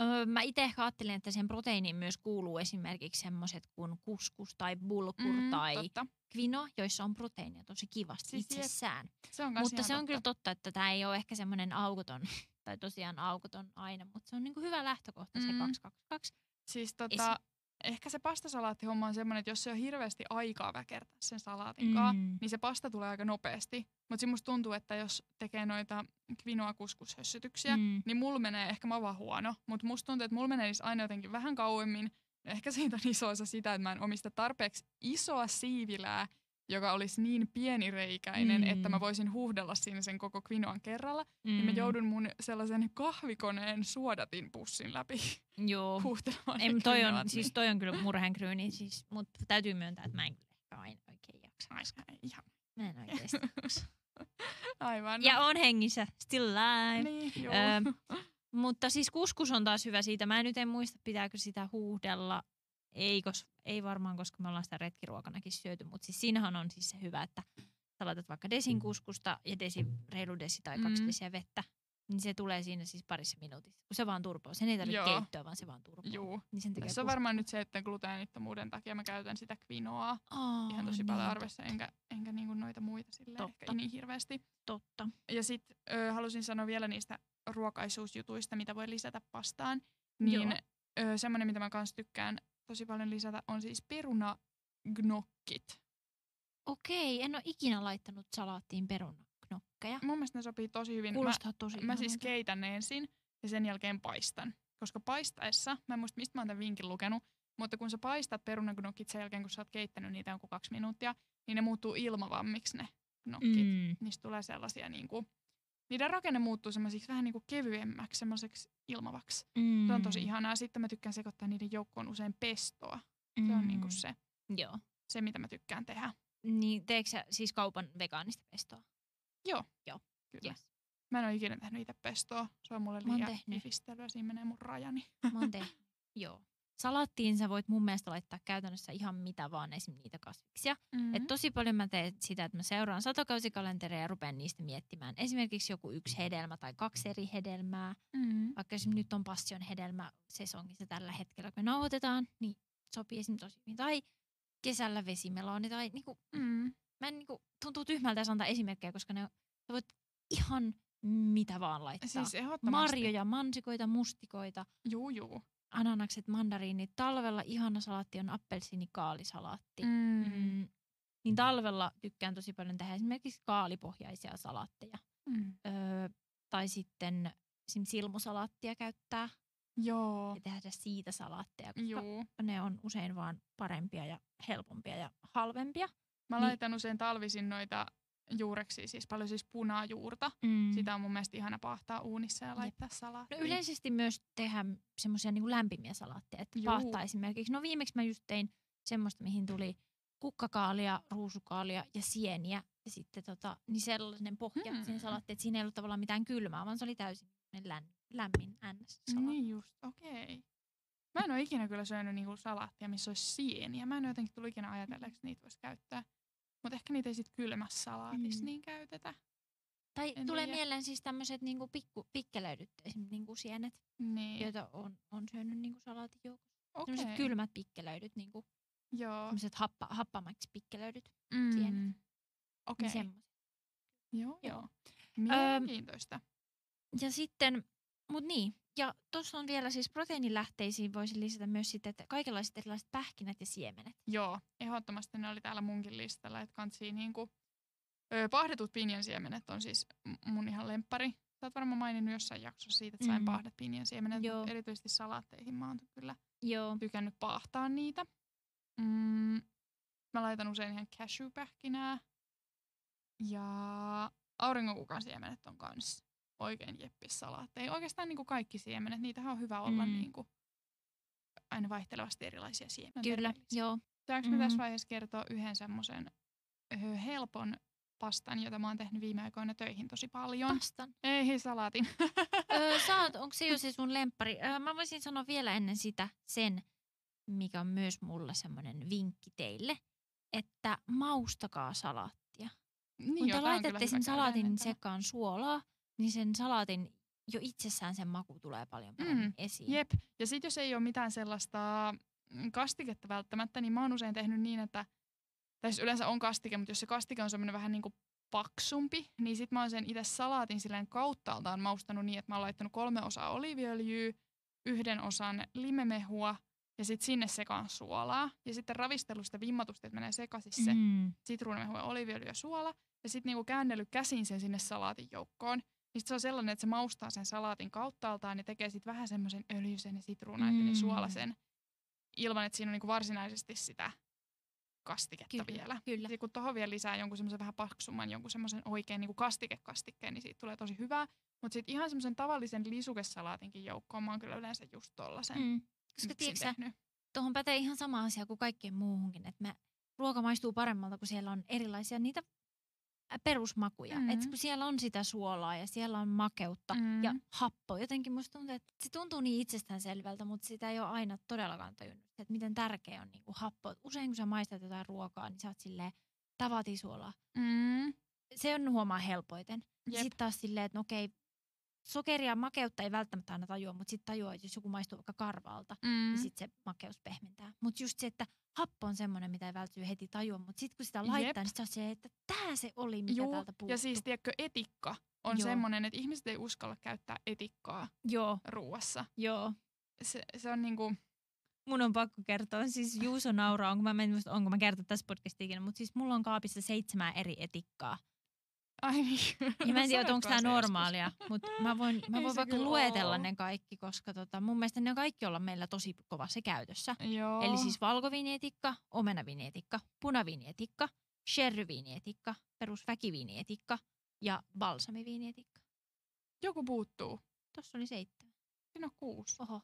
Öö, mä itse ehkä ajattelin, että sen proteiiniin myös kuuluu esimerkiksi semmoiset kuin kuskus tai bulgur mm, tai totta. kvino, joissa on proteiinia tosi kivasti Siis itsessään. Se on Mutta se on totta. kyllä totta, että tämä ei ole ehkä semmoinen aukoton, tai tosiaan aukoton aina, mutta se on niinku hyvä lähtökohta se Mm. 222. Siis tota, ehkä se pastasalaatti-homma on semmoinen, että jos se on hirveästi aikaa väkertää sen salaatin mm. Niin se pasta tulee aika nopeasti. Mutta musta tuntuu, että jos tekee noita quinoa kuskushössytyksiä, mm. Niin mulla menee ehkä mä vaan huono. Mutta musta tuntuu, että mulla menee aina jotenkin vähän kauemmin. Ehkä siitä on iso osa sitä, että mä en omista tarpeeksi isoa siivilää joka olisi niin pienireikäinen, Mm. että mä voisin huuhdella siinä sen koko kvinoan kerralla. Mm. Niin mä joudun mun sellaisen kahvikoneen suodatin pussin läpi Joo. huuhtelemaan mut toi, on, siis toi on kyllä murhenkryyni, siis, mutta täytyy myöntää, että mä en kyllä aina oikein jaksa. ihan. Mä en oikeasti. Aivan. Ja on hengissä, still alive. Niin, joo. Öö, Mutta siis kuskus on taas hyvä siitä. Mä nyt en muista, pitääkö sitä huuhdella. Ei, kos, ei varmaan, koska me ollaan sitä retkiruokanakin syöty. Mutta siis siinähän on siis se hyvä, että sä laitat vaikka desin kuskusta ja desi, reilu desi tai kaksi Mm. desiä vettä. Niin se tulee siinä siis parissa minuutissa. Kun se vaan turpoo. Sen ei tarvitse Joo. keittoa, vaan se vaan turpoo. Juu. Niin sen Tässä on varmaan nyt se, että gluteenittomuuden takia mä käytän sitä kvinoaa Aa, ihan tosi paljon niin, arvessa, enkä, enkä niinku noita muita silleen ehkä niin hirveästi. Totta. Ja sitten halusin sanoa vielä niistä ruokaisuusjutuista, mitä voi lisätä pastaan. Niin semmoinen, mitä mä kans tykkään tosi paljon lisätä, on siis perunagnokkit. Okei, en ole ikinä laittanut salaattiin perunaknokkeja. Mun mielestä ne sopii tosi hyvin. Mä, Kuulostaa tosi mä siis ihanalta. keitän ne ensin ja sen jälkeen paistan. Koska paistaessa, mä en muista mistä mä oon tämän vinkin lukenut, mutta kun sä paistat perunagnokit sen jälkeen, kun sä oot keittänyt niitä jonkun kaksi minuuttia, niin ne muuttuu ilmavammiksi ne gnokit. Mm. Niistä tulee sellaisia niinku, niiden rakenne muuttuu semmoisiksi vähän niinku kevyemmäksi, semmoiseksi ilmavaksi. Mm. Se on tosi ihanaa. Sitten mä tykkään sekoittaa niiden joukkoon usein pestoa. Se on Mm. se, Joo. se, mitä mä tykkään tehdä. Niin teekö sä siis kaupan vegaanista pestoa? Joo. Joo. Kyllä. Yes. Mä en ole ikinä tehnyt itse pestoa. Se on mulle liian tehnyt. hifistelyä. Siinä menee mun rajani. Mä oon tehnyt. Joo. Salaattiin sä voit mun mielestä laittaa käytännössä ihan mitä vaan, esim. niitä kasviksia. Mm-hmm. Et tosi paljon mä teen sitä, että mä seuraan satokausikalentereja ja rupean niistä miettimään. Esimerkiksi joku yksi hedelmä tai kaksi eri hedelmää. mm-hmm. Vaikka esimerkiksi nyt on passion hedelmä sesongissa tällä hetkellä, kun me nauhoitetaan, niin sopii esimerkiksi tosi hyvin. Tai kesällä vesimeloni tai niinku, mm. mä en niinku, tuntuu tyhmältä jos antaa esimerkkejä, koska ne, sä voit ihan mitä vaan laittaa. Siis. Marjoja, mansikoita, mustikoita, Juu, juu. Ananakset, mandariinit. Talvella ihana salaatti on appelsiinikaalisalaatti. Mm. Mm. Niin talvella tykkään tosi paljon tehdä esimerkiksi kaalipohjaisia salaatteja. Mm. Öö, tai sitten esim. silmusalaattia käyttää Joo. ja tehdä siitä salaatteja, koska Juu. ne on usein vaan parempia ja helpompia ja halvempia. Mä Niin- laitan usein talvisin noita juureksia, siis paljon siis punajuurta. Mm. Sitä on mun mielestä ihana paahtaa uunissa ja laittaa No salaattiin. yleisesti myös tehdä semmoisia niin lämpimiä salaatteja. Että Juu. paahtaa esimerkiksi. No viimeksi mä just tein semmoista, mihin tuli kukkakaalia, ruusukaalia ja sieniä. Ja sitten tota, niin sellainen pohja Hmm. siinä salaattiin, että siinä ei ollut tavallaan mitään kylmää, vaan se oli täysin län, lämmin ns. Niin just, okei. Okay. Mä en ole ikinä kyllä syönyt niinku salaattia, missä olisi sieniä. Mä en ole jotenkin tullut ikinä ajatelleeksi, että niitä voisi käyttää. Mutta ehkä niitä ei sit kylmässä salaatissa Mm. niin käytetä. Tai En tulee tiedä. mieleen siis tämmöiset niinku pikku, pikkelöidyt esimerkiksi niinku sienet, Niin, joita on, on syönyt niinku salaatin joukossa. okei. Sellaiset kylmät pikkelöidyt, niinku, Joo. sellaiset happa, happamaksi pikkelöidyt. Mm. sienet. Okei. Niin semmoiset. Joo, Joo. joo. Mielenkiintoista. Ja sitten, mut niin, ja tuossa on vielä siis proteiinilähteisiin voisi lisätä myös sitten, että kaikenlaiset erilaiset pähkinät ja siemenet. Joo, ehdottomasti ne oli täällä munkin listalla, että kansi niinku, ö, pahdetut pinjansiemenet on siis mun ihan lemppari. Sä oot varmaan maininnut jossain jaksossa siitä, että sain Mm. pahdet pinjansiemenet, Joo. erityisesti salaatteihin mä oon kyllä Joo. tykännyt paahtaa niitä. Mm, mä laitan usein ihan cashewpähkinää. Ja auringonkukan siemenet on kans oikein jeppis salaatteja. Oikeastaan niinku kaikki siemenet, niitähän on hyvä olla Mm. niinku aina vaihtelevasti erilaisia siemeniä. Kyllä, joo. Saanko mm-hmm. tässä vaiheessa kertoa yhden semmoisen helpon pastan, jota mä oon tehnyt viime aikoina töihin tosi paljon? Pastan. Ei, salaatin. öö, saat, onko se jo se sun lemppari? Öö, mä voisin sanoa vielä ennen sitä sen, mikä on myös mulle semmoinen vinkki teille, että maustakaa salaattia. niin, Kun te laitatte sen salaatin sekaan suolaa, niin sen salaatin jo itsessään sen maku tulee paljon paremmin Mm, esiin. Jep. Ja sitten jos ei ole mitään sellaista mm, kastiketta välttämättä, niin mä oon usein tehnyt niin, että tai siis yleensä on kastike, mutta jos se kastike on semmoinen vähän niin kuin paksumpi, niin sit mä oon sen itse salaatin silleen kauttaaltaan maustanut niin, että mä oon laittanut kolme osaa oliiviöljyä, yhden osan limemehua ja sitten sinne sekaan suolaa. Ja sitten ravistellut sitä vimmatusta, että menee sekaisin se Mm. sitruunamehu ja oliiviöljy ja suola. Ja sitten niinku käännellyt käsin sen sinne salaatin joukkoon. Niin sit se on sellainen, että se maustaa sen salaatin kauttaaltaan ja tekee sitten vähän semmoisen öljyisen ja sitruunaisen mm. ja suolasen. Ilman, että siinä on niinku varsinaisesti sitä kastiketta Kyllä, vielä. kyllä. Sitten kun tuohon vielä lisää jonkun semmoisen vähän paksumman, jonkun semmoisen oikein niin kastikekastikkeen, niin siitä tulee tosi hyvää. Mutta sitten ihan semmoisen tavallisen lisukesalaatinkin joukkoon mä oon kyllä yleensä just tollasen Mm. Koska miksin tiedätkö sä, tehnyt. tuohon pätee ihan sama asia kuin kaikkeen muuhunkin, että ruoka maistuu paremmalta, kun siellä on erilaisia niitä perusmakuja. Mm. Et kun siellä on sitä suolaa ja siellä on makeutta Mm. ja happoa. Jotenkin musta tuntuu, että se tuntuu niin itsestäänselvältä, mutta sitä ei ole aina todellakaan tajunnut, että miten tärkeä on niinku happo. Usein kun sä maistat jotain ruokaa, niin sä oot silleen tavatisuolaa. Mm. Se on huomaa helpoiten. Sitten taas silleen, että no okei, sokeria makeutta ei välttämättä aina tajua, mutta sitten tajuaa, että jos joku maistuu vaikka karvalta, Mm. niin sitten se makeus pehmentää. Mutta just se, että happo on semmoinen, mitä ei välttämättä heti tajua, mutta sitten kun sitä laittaa, Jep. niin se on se, että tämä se oli, mikä Juu, täältä puuttuu. ja siis tiedätkö, etikka on Joo. semmoinen, että ihmiset ei uskalla käyttää etikkaa Joo, ruuassa. joo. Se, se on niinku, Mun on pakko kertoa, siis Juuso nauraa, onko mä, mä en muista, onko mä kertonut tässä podcastissa ikinä, mutta siis mulla on kaapissa seitsemän eri etikkaa. Ai niin. Ja mä en tiedä, onko tämä normaalia, mutta mä voin, mä voin vaikka luetella oo. ne kaikki, koska tota, mun mielestä ne kaikki olla meillä tosi kovassa käytössä. Joo. Eli siis valkoviinietikka, omenaviinietikka, punaviinietikka, sherryviinietikka, perusväkiviinietikka ja balsamiviinietikka. Joku puuttuu. Tossa oli seitsemän. Siinä on kuusi. Oho.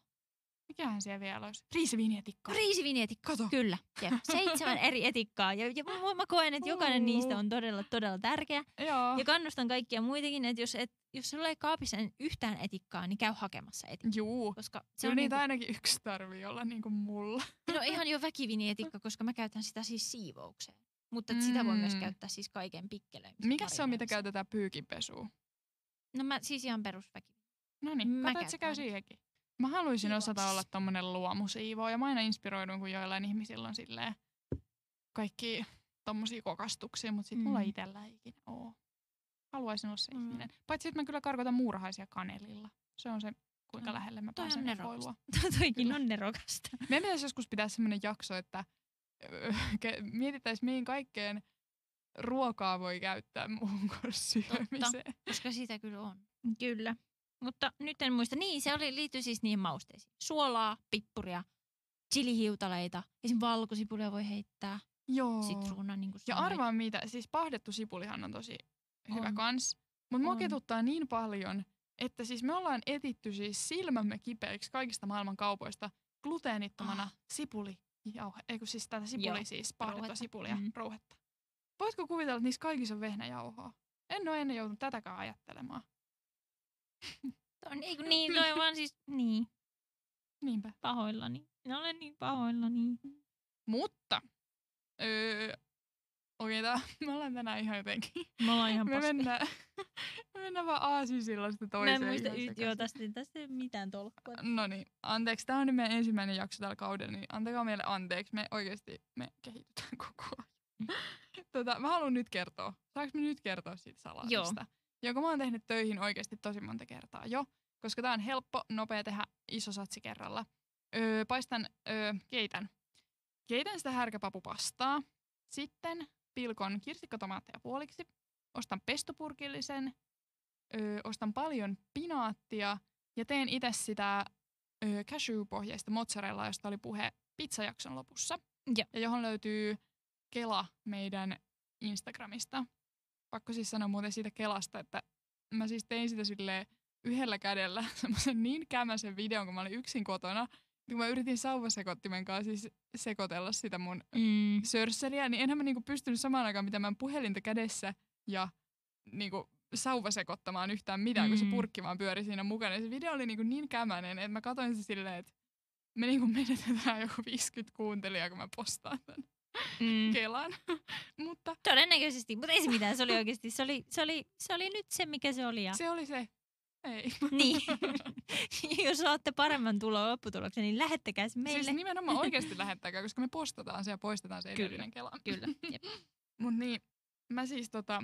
Mikähän siellä vielä olisi? Riisiviinietikka. Riisiviinietikka. Kato. Kyllä. Jep. Seitsemän eri etikkaa. Ja, ja mä, mä koen, että jokainen niistä on todella, todella tärkeä. Joo. Ja kannustan kaikkia muitakin, että jos, et, jos sulla ei kaapissa yhtään etikkaa, niin käy hakemassa etikkaa. Juu. Koska se Kyllä on niitä niinku, ainakin yksi tarvii olla niinku mulla. no ihan jo väkivinietikka, koska mä käytän sitä siis siivoukseen. Mutta mm. sitä voi myös Mm. käyttää siis kaiken pikkeleemiseen. Mikä se on, mitä käytetään pyykinpesuun? No mä siis ihan perusväki. No niin, Mä että se käy siihenkin. Mä haluaisin osata Siivouksessa. olla tommonen luomusiivoo ja mä aina inspiroidun, kun joillain ihmisillä on silleen kaikki tommosia kokastuksia, mutta sit mulla Mm. itellä ei ikinä oo. Haluaisin olla se Mm. ihminen. Paitsi, että mä kyllä karkotan muurahaisia kanelilla. Se on se, kuinka No, lähelle mä pääsen koilua. Toikin on nerokasta. Meidän pitäisi joskus pitää semmoinen jakso, että mietittäisiin, mihin kaikkeen ruokaa voi käyttää muun kuin syömiseen. Koska sitä kyllä on. Kyllä. Mutta nyt en muista. Niin, se oli, liittyy siis niihin mausteisiin. Suolaa, pippuria, chilihiutaleita. Esim. valkosipulia voi heittää. Joo. Sitruuna, niin kuin Ja arvaa mitä, siis pahdettu sipulihan on tosi hyvä On. kans. Mutta mua ketuttaa niin paljon, että siis me ollaan etitty siis silmämme kipeiksi kaikista maailman kaupoista gluteenittomana Ah. sipuli. Joo, eikö siis tätä sipuli Joo, siis, pahdettua sipulia, Mm. rouhetta. Voitko kuvitella, että niissä kaikissa on vehnäjauhoa? En ole ennen joutunut tätäkään ajattelemaan. Kun niin, toi vaan siis, niin, Niinpä. pahoillani. Minä olen niin pahoillani. Mutta, öö, okei, tää, me ollaan tänään ihan jotenkin. Me ollaan ihan Me mennään, me mennään vaan aasisillasta Mä toiseen. en muista, y- joo, tästä, tästä ei mitään tolkkua. No niin, anteeksi. Tämä on nyt meidän ensimmäinen jakso tällä kaudella, niin antakaa meille anteeksi. Me oikeasti me kehitytään koko ajan. Mm. tota, mä haluan nyt kertoa. Saanko mä nyt kertoa siitä salaatista? Jonka mä oon tehnyt töihin oikeasti tosi monta kertaa jo. Koska tää on helppo, nopea tehdä iso satsi kerralla. Öö, paistan, öö, keitän. Keitän sitä härkäpapupastaa. Sitten pilkon kirsikkatomaatteja puoliksi. Ostan pestopurkillisen. Öö, ostan paljon pinaattia. Ja teen itse sitä ö, cashew-pohjaista mozzarellaa, josta oli puhe pizzajakson lopussa. Joo. Ja johon löytyy Kela meidän Instagramista. Pakko siis sanoa muuten siitä Kelasta, että mä siis tein sitä silleen yhdellä kädellä semmoisen niin kämäsen videon, kun mä olin yksin kotona. Kun mä yritin sauvasekottimen kanssa siis sekoitella sitä mun Mm. sörsseliä, niin enhän mä niinku pystynyt samaan aikaan pitämään puhelinta kädessä ja niinku sauvasekottamaan yhtään mitään, mm. kun se Mm. purkki vaan pyöri siinä mukana. Ja se video oli niinku niin kämänen, että mä katsoin se silleen, että me niinku menetetään joku 50 kuuntelijaa, kun mä postaan tämän Mm. Kelan. Mutta Todennäköisesti, mutta ei se mitään. Se oli oikeasti, se oli, se oli, se oli nyt se, mikä se oli. Ja... se oli se. Ei. Niin. Jos saatte paremman tulon lopputuloksen, niin lähettäkää se meille. Siis nimenomaan oikeasti lähettäkää, koska me postataan se ja poistetaan se Kyllä. edellinen Kela. Kyllä. Jep. Mut niin, mä siis tota,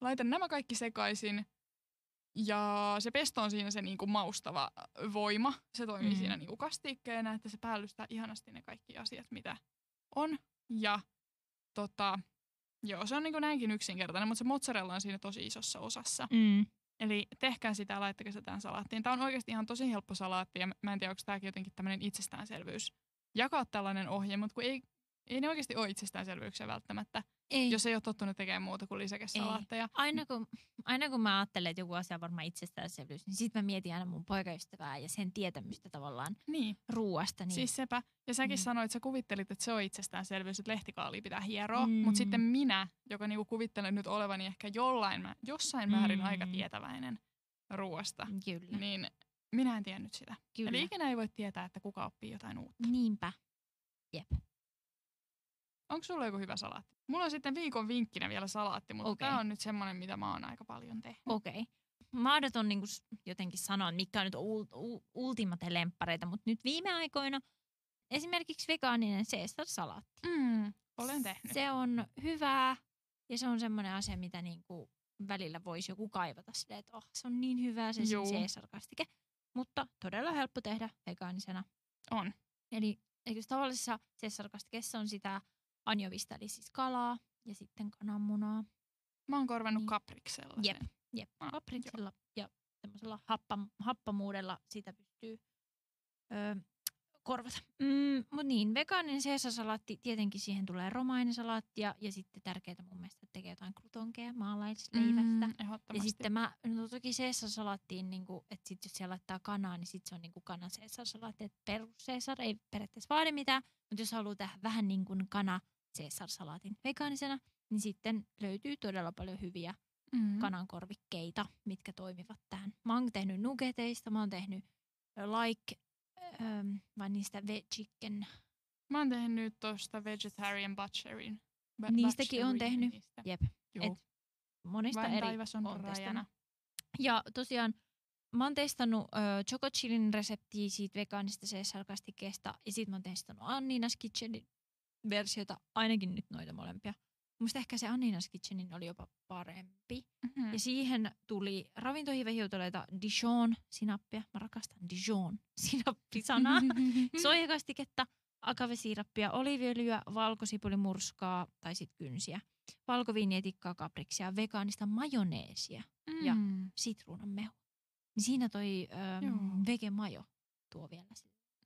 laitan nämä kaikki sekaisin. Ja se pesto on siinä se niinku maustava voima. Se toimii Mm. siinä niinku kastikkeena, että se päällystää ihanasti ne kaikki asiat, mitä on. Ja tota, joo, se on niinku näinkin yksinkertainen, mutta se mozzarella on siinä tosi isossa osassa. Mm. Eli tehkää sitä ja laittakaa se tähän salaattiin. Tämä on oikeasti ihan tosi helppo salaatti ja mä en tiedä, onko tämäkin jotenkin tämmöinen itsestäänselvyys jakaa tällainen ohje, mutta kun ei, ei ne oikeasti ole itsestäänselvyyksiä välttämättä, Ei. jos ei ole tottunut tekemään muuta kuin lisäkesalaatteja. Aina kun, aina kun mä ajattelen, että joku asia on varmaan itsestäänselvyys, niin sit mä mietin aina mun poikaystävää ja sen tietämystä tavallaan Niin, ruuasta. Niin siis sepä. Ja säkin Mm. sanoit, että sä kuvittelit, että se on itsestäänselvyys, että lehtikaalia pitää hieroa. Mm. Mutta sitten minä, joka niinku kuvittelen nyt olevani ehkä jollain, mä- jossain määrin Mm. aika tietäväinen ruoasta, Kyllä, niin minä en tiennyt sitä. kyllä. Eli ikinä ei voi tietää, että kuka oppii jotain uutta. Niinpä. Onko sulla joku hyvä salaatti? Mulla on sitten viikon vinkkinä vielä salaatti, mutta okay. tämä on nyt semmoinen, mitä mä oon aika paljon tehnyt. Okei. Okay. Mahdoton on niin jotenkin sanoa, mitkä on nyt ul- ul- ultimate lemppareita, mutta nyt viime aikoina esimerkiksi vegaaninen Caesar-salaatti. Mm, olen tehnyt. Se on hyvää ja se on semmoinen asia, mitä niinku välillä voisi joku kaivata silleen, että oh, se on niin hyvää se. Caesar-kastike. Mutta todella helppo tehdä vegaanisena. On. Eli eikö tavallisessa Caesar-kastikessa on sitä anjovista, eli siis kalaa ja sitten kananmunaa. Mä oon korvannut Niin. kapriksella Jep. sen. Jep, Ah, kapriksilla ja semmoisella happam, happamuudella sitä pystyy öö, korvata. Mm, Mutta niin, vegaaninen Caesar-salaatti, tietenkin siihen tulee romainisalaattia ja sitten tärkeää mun mielestä että tekee jotain krutonkeja maalaisleivästä. Mm, Ja sitten mä, no toki Caesar-salaattiin, niin että sit jos siellä laittaa kanaa, niin sit se on niin kuin kana Caesar-salaatti. Et perus Caesar ei periaatteessa vaadi mitään, mutta jos haluaa tehdä vähän niin kuin kana Caesar-salaatin vegaanisena, niin sitten löytyy todella paljon hyviä mm. kanankorvikkeita, mitkä toimivat tähän. Mä oon tehnyt nugeteista, mä oon tehnyt like, ähm, vai niistä veg chicken. Mä oon tehnyt tosta vegetarian butcherin. Ba- Niistäkin butcherin tehnyt. Niistä. Jep. Juu. Et monista Vain eri taivas on oon rajana. Ja tosiaan mä oon testannut ö, Choco Chilin reseptiä siitä vegaanista Caesar-kastikkeesta ja sit mä oon testannut Anninas Kitchenin versiota, ainakin nyt noita molempia. Musta ehkä se Anninas Kitchenin oli jopa parempi. Mm. Ja siihen tuli ravintohiivehiutaleita Dijon-sinappia. Mä rakastan Dijon-sinappisanaa. Soijakastiketta, akavesiirappia, oliiviöljyä, valkosipulimurskaa tai sit kynsiä. Valkoviinietikkaa, kapriksia, vegaanista majoneesia, ja- Mm. sitruunan mehu. Niin siinä toi ähm, vegemajo tuo vielä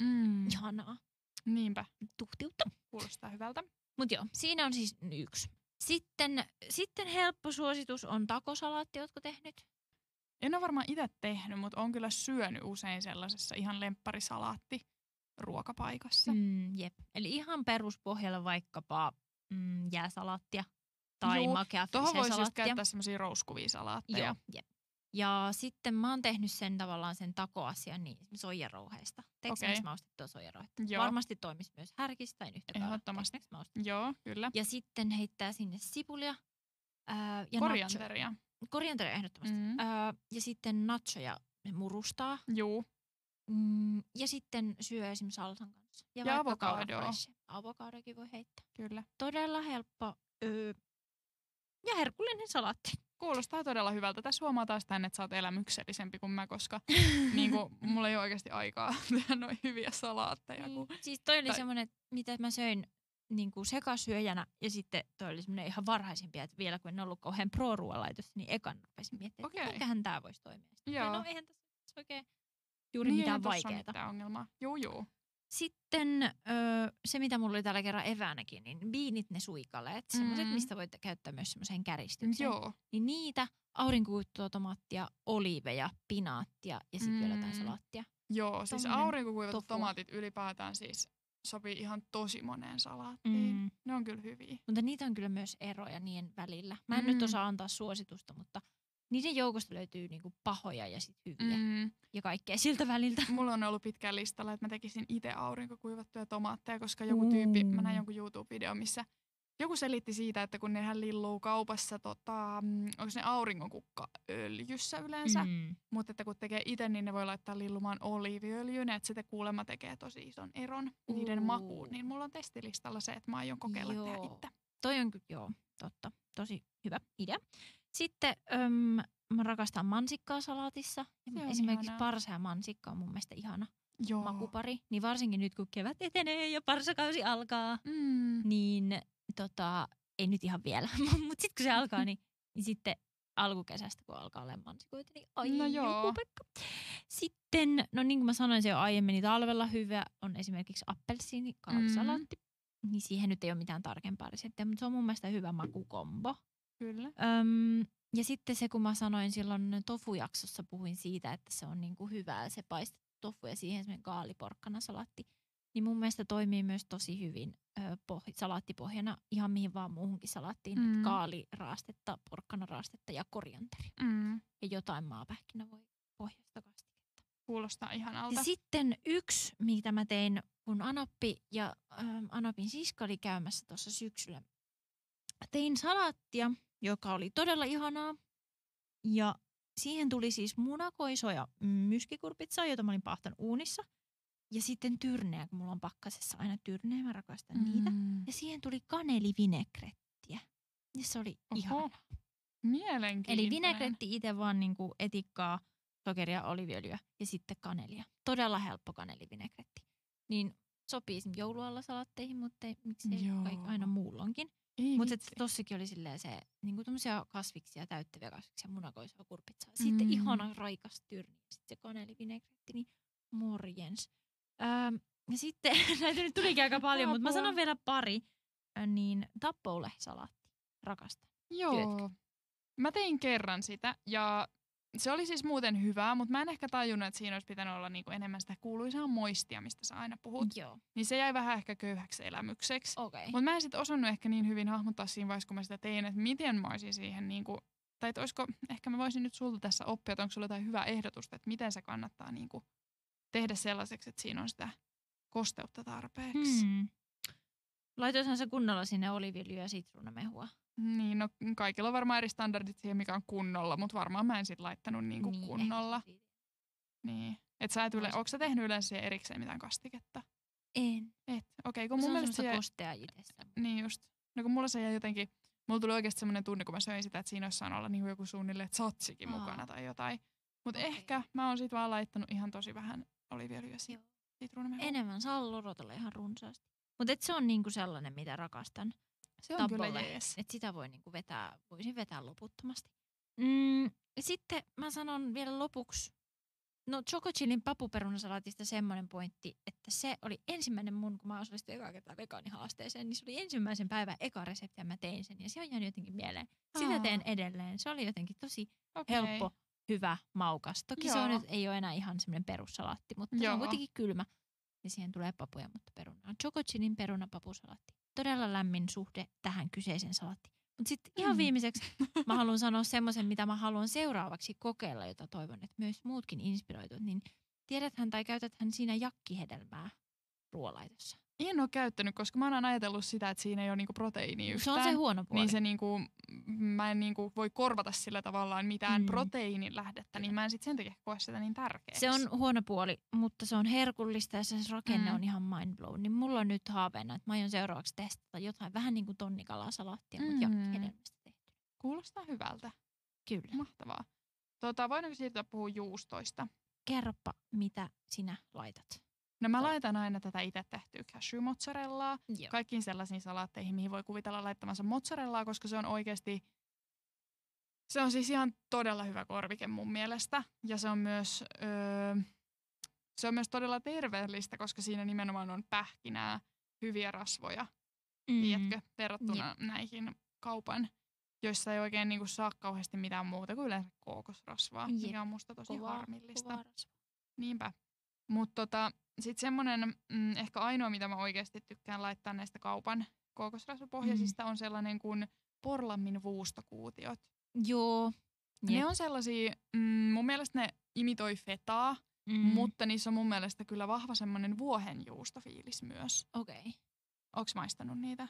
Mm. ihanaa Niinpä, tuhtiutta. kuulostaa hyvältä. Mutta joo, siinä on siis yksi. Sitten, sitten helppo suositus on takosalaatti, ootko tehnyt? En ole varmaan itse tehnyt, mutta on kyllä syönyt usein sellaisessa ihan lempparisalaatti ruokapaikassa. Mm, jep. Eli ihan peruspohjalla vaikkapa mm, jääsalaattia tai Juu, makea Tuohon voisi just käyttää semmoisia rouskuvia salaatteja. Joo, jep. Ja sitten mä oon tehnyt sen tavallaan sen takoasian niin soijarouheista. Teekö okay. maustettua soijarouhetta? Joo. Varmasti toimisi myös härkistä yhtä. Ehdottomasti. Joo, kyllä. Ja sitten heittää sinne sipulia. Ää, ja Korianteria. Nacho, korianteria ehdottomasti. Mm. Ää, ja sitten nachoja murustaa. Juu, Mm, ja sitten syö esimerkiksi salsan kanssa. Ja vaikka avokadoa. Avokadokin voi heittää. kyllä. Todella helppo. Öö, ja herkullinen salaatti. Kuulostaa todella hyvältä. Tässä huomaa taas tänne, että sä oot elämyksellisempi kuin mä, koska niin kuin, mulla ei ole oikeasti aikaa tehdä noin hyviä salaatteja. Kun... Niin. Siis toi oli tai- semmoinen, mitä mä söin niin kuin sekasyöjänä ja sitten toi oli semmoinen ihan varhaisimpia, että vielä kun en ollut kauhean pro ruoanlaitossa, niin ekan rupesin miettimään, että Okei. mitenköhän tää voisi toimia. Sitten, Joo. No eihän tässä oikein juuri niin, mitään vaikeaa. mitään ongelmaa. Sitten öö, se, mitä mulla oli tällä kerran eväänäkin, niin biinit ne suikaleet, semmoiset, Mm. mistä voitte käyttää myös semmoiseen käristykseen. Joo. Niin niitä, aurinkokuittua tomaattia, oliiveja, pinaattia ja sitten vielä jotain Mm. salaattia. Joo, siis Tommonen aurinkokuivatut tofua. tomaatit ylipäätään siis sopii ihan tosi moneen salaattiin. Mm. Ne on kyllä hyviä. Mutta niitä on kyllä myös eroja niiden välillä. Mä en mm. nyt Mm. osaa antaa suositusta, mutta niiden joukosta löytyy niinku pahoja ja sit hyviä mm. Mm. ja kaikkea siltä väliltä. Mulla on ollut pitkään listalla, että mä tekisin itse aurinkokuivattuja tomaatteja, koska joku tyyppi, mä näin Mm. jonkun YouTube-video, missä joku selitti siitä, että kun nehän lilluu kaupassa, tota, mm, onko ne aurinkonkukka öljyssä yleensä, mm. Mm. mutta että kun tekee itse, niin ne voi laittaa lillumaan oliiviöljyyn, että se kuulemma tekee tosi ison eron niiden Uu. makuun. Niin mulla on testilistalla se, että mä aion kokeilla tehdä Joo. itse. Toi on kyllä, joo, totta. Tosi hyvä idea. Sitten öm, mä rakastan mansikkaa salaatissa. Esimerkiksi ihanaa. parsa ja mansikka on mun mielestä ihana Joo. makupari. Niin varsinkin nyt, kun kevät etenee ja parsakausi alkaa, Mm. niin tota, ei nyt ihan vielä, mutta sitten kun se alkaa, niin, niin sitten alkukesästä, kun alkaa olemaan mansikoita, niin ai No joo. Pekka. Sitten, no niin kuin mä sanoin se jo aiemmin, niin talvella hyvä on esimerkiksi appelsiini, kaalisalaatti. niin siihen nyt ei ole mitään tarkempaa reseptiä, mutta se on mun mielestä hyvä makukombo. Kyllä. Öm, ja sitten se, kun mä sanoin silloin tofujaksossa, puhuin siitä, että se on niinku hyvää se paistettu tofu ja siihen semmoinen kaaliporkkanasalatti, niin mun mielestä toimii myös tosi hyvin ö, poh- salaattipohjana ihan mihin vaan muuhunkin salaattiin. Mm. Kaaliraastetta, porkkanaraastetta ja korianteri. Mm. Ja jotain maapähkinä voi pohjasta kastiketta. Kuulostaa ihanalta. Ja sitten yksi, mitä mä tein, kun Anoppi ja ähm, Anopin sisko oli käymässä tuossa syksyllä. Tein salaattia, joka oli todella ihanaa. Ja siihen tuli siis munakoisoja myskikurpitsaa, jota mä olin pahtanut uunissa. Ja sitten tyrneä, kun mulla on pakkasessa aina tyrneä, mä rakastan mm. niitä. Ja siihen tuli kanelivinegrettiä. Ja se oli Oho, ihana. Mielenkiintoinen. Eli vinegretti itse vaan niinku etikkaa, sokeria, oliviöljyä ja sitten kanelia. Todella helppo kanelivinegretti. Niin sopii joulualla salatteihin, mutta ei, miksei Joo. aina muulloinkin. Ei Mutta vitsi. tossakin oli silleen se niinku kasviksia, täyttäviä kasviksia, munakoisoa, kurpitsaa. Sitten Mm. ihana raikas tyrni. Sitten se kanelivinegretti, niin morjens. Öö, ja sitten, näitä nyt tulikin aika paljon, mutta mä sanon vielä pari. Niin tappoule-salaatti. Rakastan. Joo. Mä tein kerran sitä ja se oli siis muuten hyvää, mutta mä en ehkä tajunnut, että siinä olisi pitänyt olla niinku enemmän sitä kuuluisaa moistia, mistä sä aina puhut. Joo. Niin se jäi vähän ehkä köyhäksi elämykseksi. Okay. Mutta mä en sitten osannut ehkä niin hyvin hahmottaa siinä vaiheessa, kun mä sitä tein, että miten mä olisin siihen niinku, tai että olisiko, ehkä mä voisin nyt sulta tässä oppia, että onko sulla jotain hyvää ehdotusta, että miten se kannattaa niinku tehdä sellaiseksi, että siinä on sitä kosteutta tarpeeksi. Hmm. Laitoishan se kunnolla sinne oliviöljyä ja sitruunamehua. Niin, no kaikilla on varmaan eri standardit siihen, mikä on kunnolla, mutta varmaan mä en sit laittanut niinku Niin, kunnolla. Niin. Et sä et yle, onko sä tehnyt yleensä erikseen mitään kastiketta? En. Et. Okei, kun Se mun on mielestä semmoista se jäi, kostea niin just. No kun mulla se jäi jotenkin, mulla tuli oikeasti semmoinen tunne, kun mä söin sitä, että siinä olisi saanut olla niinku joku suunnilleen tsatsikin Aa. mukana tai jotain. Mutta Okei. ehkä mä oon sit vaan laittanut ihan tosi vähän oliviöljyä sitruunamehua. Enemmän saa lorotella ihan runsaasti. Mutta se on niinku sellainen, mitä rakastan. Se on kyllä Tapolle. jees. Et sitä voi niinku vetää, voisin vetää loputtomasti. Mm, sitten mä sanon vielä lopuksi, no Choco Chillin papuperunasalaatista semmoinen pointti, että se oli ensimmäinen mun, kun mä osallistuin ekaa kertaa vegaanihaasteeseen, niin se oli ensimmäisen päivän eka resepti ja mä tein sen ja se on jäänyt jotenkin mieleen. Sitä Aa. teen edelleen. Se oli jotenkin tosi Okei. helppo, hyvä, maukas. Toki se on Joo. nyt, ei ole enää ihan semmoinen perussalaatti, mutta se Joo. on kuitenkin kylmä. Ja siihen tulee papuja, mutta perunaa. Choco Chillin perunapapusalaatti. Todella lämmin suhde tähän kyseiseen salaattiin. Mutta sitten ihan Mm. viimeiseksi mä haluan sanoa semmoisen, mitä mä haluan seuraavaksi kokeilla, jota toivon, että myös muutkin inspiroituvat. Niin tiedäthän tai käytäthän siinä jakkihedelmää ruoalaitossa. En ole käyttänyt, koska mä oon ajatellut sitä, että siinä ei ole niinku proteiinia Se yhtään. on se huono puoli. Niin se niinku, mä en niinku voi korvata sillä tavallaan mitään Mm. proteiinin lähdettä, niin mä en sit sen takia koe sitä niin tärkeäksi. Se on huono puoli, mutta se on herkullista ja se rakenne Mm. on ihan mind blown. Niin mulla on nyt haaveena, että mä aion seuraavaksi testata jotain vähän niin kuin tonnikalasalattia, mm. mutta jakkihedelmästä tehty. Kuulostaa hyvältä. Kyllä. Mahtavaa. Tota, voidaanko siirtyä puhua juustoista? Kerropa, mitä sinä laitat. No mä laitan aina tätä itse tehtyä cashew mozzarellaa Joo. kaikkiin sellaisiin salaatteihin, mihin voi kuvitella laittamansa mozzarellaa, koska se on oikeasti, se on siis ihan todella hyvä korvike mun mielestä. Ja se on myös, öö, se on myös todella terveellistä, koska siinä nimenomaan on pähkinää, hyviä rasvoja, mm. tiedätkö, verrattuna näihin kaupan, joissa ei oikein niinku saa kauheasti mitään muuta kuin yleensä kookosrasvaa, Jep. mikä on musta tosi Kovaa- harmillista. rasvaa. Niinpä. Mutta tota, sitten semmoinen mm, ehkä ainoa, mitä mä oikeasti tykkään laittaa näistä kaupan kookosrasvapohjaisista, mm. on sellainen kuin porlammin vuustokuutiot. Joo. Jep. Ne on sellaisia, mm, mun mielestä ne imitoi fetaa, mm. mutta niissä on mun mielestä kyllä vahva semmoinen vuohenjuustofiilis myös. Okei. Okay. Onks maistanut niitä?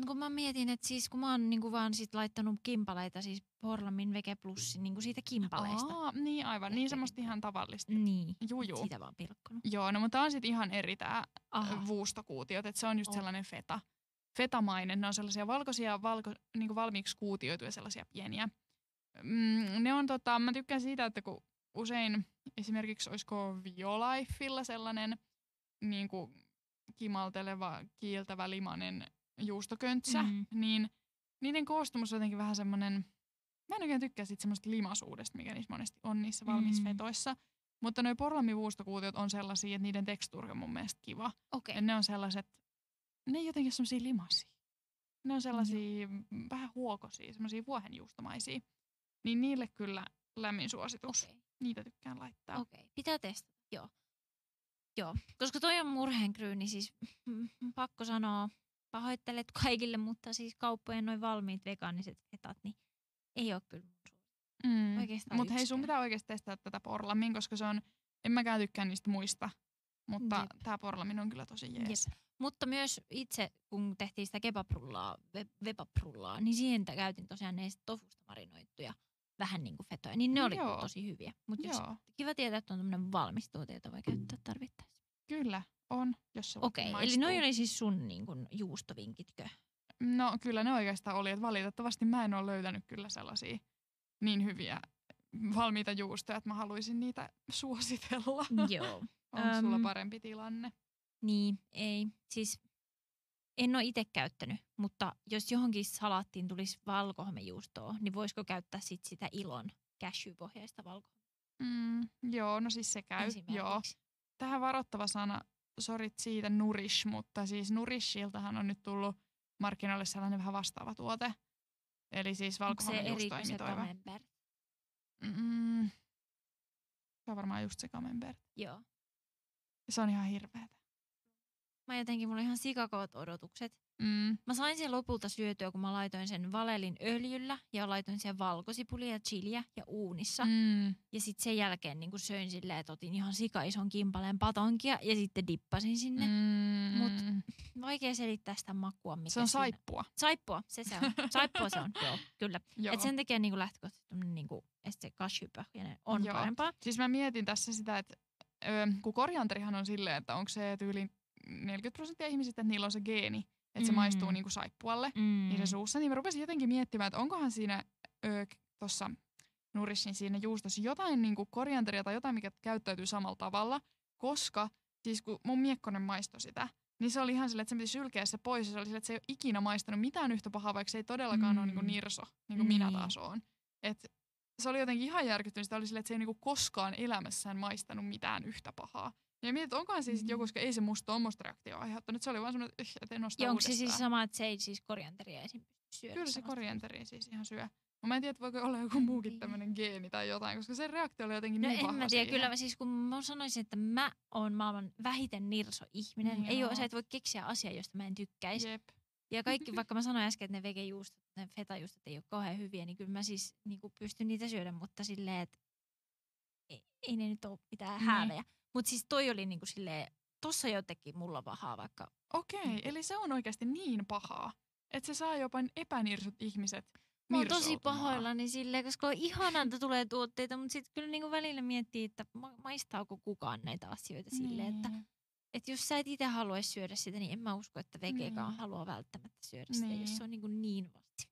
No kun mä mietin, että siis kun mä oon niinku vaan sit laittanut kimpaleita, siis Porlamin Vege Plusin niinku siitä kimpaleista. Aa, niin aivan, niin semmoista ihan tavallista. Niin. Juu, juu. Sitä vaan pilkkonut. Joo, no mutta tää on sitten ihan eri tää Aha. vuustokuutiot, että se on just On. sellainen feta, fetamainen. Ne on sellaisia valkoisia, valko, niin kuin valmiiksi kuutioituja sellaisia pieniä. Mm, ne on tota, mä tykkään siitä, että kun usein esimerkiksi olisiko Violifella sellainen niin kuin kimalteleva, kiiltävä, limanen juustoköntsä, Mm. niin niiden koostumus on jotenkin vähän semmoinen, mä en oikein tykkää siitä semmoista limasuudesta, mikä niissä monesti on niissä valmiissa Mm. Mutta noi porlammivuustokuutiot on sellaisia, että niiden tekstuuri on mun mielestä kiva. Okei. Ja ne on sellaiset, ne ei jotenkin ole semmosia limasia. Ne on sellaisia mm. vähän huokosia, semmoisia vuohenjuustomaisia. Niin niille kyllä lämmin suositus. Okei. Niitä tykkään laittaa. Okei, pitää testata, joo. Joo, koska toi on murheenkryyni, siis pakko sanoa, pahoittelet kaikille, mutta siis kauppojen noin valmiit vegaaniset fetat, niin ei ole kyllä. Mm. Oikeastaan Mutta hei, sun pitää oikeasti testata tätä porlammin, koska se on, en mäkään tykkää niistä muista. Mutta Jep. tämä porlamin on kyllä tosi jees. Mutta myös itse, kun tehtiin sitä kebabrullaa, ve, vebabrullaa, niin siihen käytin tosiaan ne tofusta marinoittuja vähän niin kuin fetoja, niin ne oli tosi hyviä. Mutta kiva tietää, että on tämmöinen valmis tuote, jota voi käyttää tarvittaessa. Kyllä on, jos se Okei, eli maistuu. noi oli siis sun niin kuin, juustovinkitkö? No kyllä ne oikeastaan oli, että valitettavasti mä en ole löytänyt kyllä sellaisia niin hyviä valmiita juustoja, että mä haluaisin niitä suositella. Joo. On sulla parempi tilanne? Niin, ei. Siis en ole itse käyttänyt, mutta jos johonkin salaattiin tulisi valkohomejuustoa, niin voisiko käyttää sit sitä ilon cashew-pohjaista valkohomea Mm, joo, no siis se käy. Joo. Tähän varoittava sana, sorit siitä Nourish, mutta siis Nourishiltahan on nyt tullut markkinoille sellainen vähän vastaava tuote. Eli siis Onko se se? Mm, on varmaan just se camembert. Joo. Se on ihan hirveetä. Mä jotenkin, mulla oli ihan sikakoot odotukset. Mm, Mä sain sen lopulta syötyä, kun mä laitoin sen valelin öljyllä ja laitoin sen valkosipulia, chiliä ja uunissa. Mm. Ja sitten sen jälkeen niin söin silleen, että otin ihan sika ison kimpaleen patonkia ja sitten dippasin sinne. Mm. Mut. Vaikea selittää sitä makua, mikä Se on siinä- saippua. Saippua, se se on. Saippua se on, joo, kyllä. Joo. Et sen takia niinku lähtökohtaisesti niinku, että se cashew-pohjainen on Joo. parempaa. Siis mä mietin tässä sitä, että kun korianterihan on silleen, että onko se tyyli 40 prosenttia ihmisistä, että niillä on se geeni, että se Mm. maistuu niinku saippualle, Mm. niin se suussa, niin mä rupesin jotenkin miettimään, että onkohan siinä tuossa Nurishin siinä juustossa jotain niinku korianteria tai jotain, mikä käyttäytyy samalla tavalla, koska siis kun mun miekkonen maistoi sitä, niin se oli ihan silleen, että se piti sylkeä se pois ja se oli silleen, että se ei ole ikinä maistanut mitään yhtä pahaa, vaikka se ei todellakaan mm. ole niinku Mm. nirso, niin kuin minä Niin. taas oon. Et se oli jotenkin ihan järkyttynyt, sitä oli silleen, että se ei niinku koskaan elämässään maistanut mitään yhtä pahaa. Ja mietin, että onkohan siis mm. Mm. joku, koska ei se musta tuommoista reaktioa aiheuttanut. Se oli vaan semmoinen, että en osta Ja onko se siis sama, että se ei siis korianteria esim. pysty syödä Kyllä se samasta? korienteri siis ihan syö. Mä en tiedä, että voiko olla joku muukin tiedä. tämmöinen geeni tai jotain, koska se reaktio oli jotenkin No niin en mä tiedä, siihen. kyllä siis kun mä sanoisin, että mä oon maailman vähiten nirso ihminen. Niin ei oo, joo. sä et voi keksiä asiaa, josta mä en tykkäisi. Jep. Ja kaikki, vaikka mä sanoin äsken, että ne vegejuustot, ne fetajuustot ei ole kauhean hyviä, niin kyllä mä siis niin pystyn niitä syödä, mutta silleen, että ei, ei ne nyt ole mitään Niin. häälejä. Mutta siis toi oli niin kuin silleen, tossa jotenkin mulla pahaa, vaikka Okei, Niin. eli se on oikeasti niin pahaa, että se saa jopa epänirsut ihmiset Mä oon tosi pahoillani silleen, koska on ihanaa, että tulee tuotteita, mutta sitten kyllä niinku välillä miettii, että ma- maistaako kukaan näitä asioita silleen, että, Niin. että jos sä et itse haluaisi syödä sitä, niin en mä usko, että vegekaan Niin. haluaa välttämättä syödä sitä, Niin. jos se on niinku niin vasti.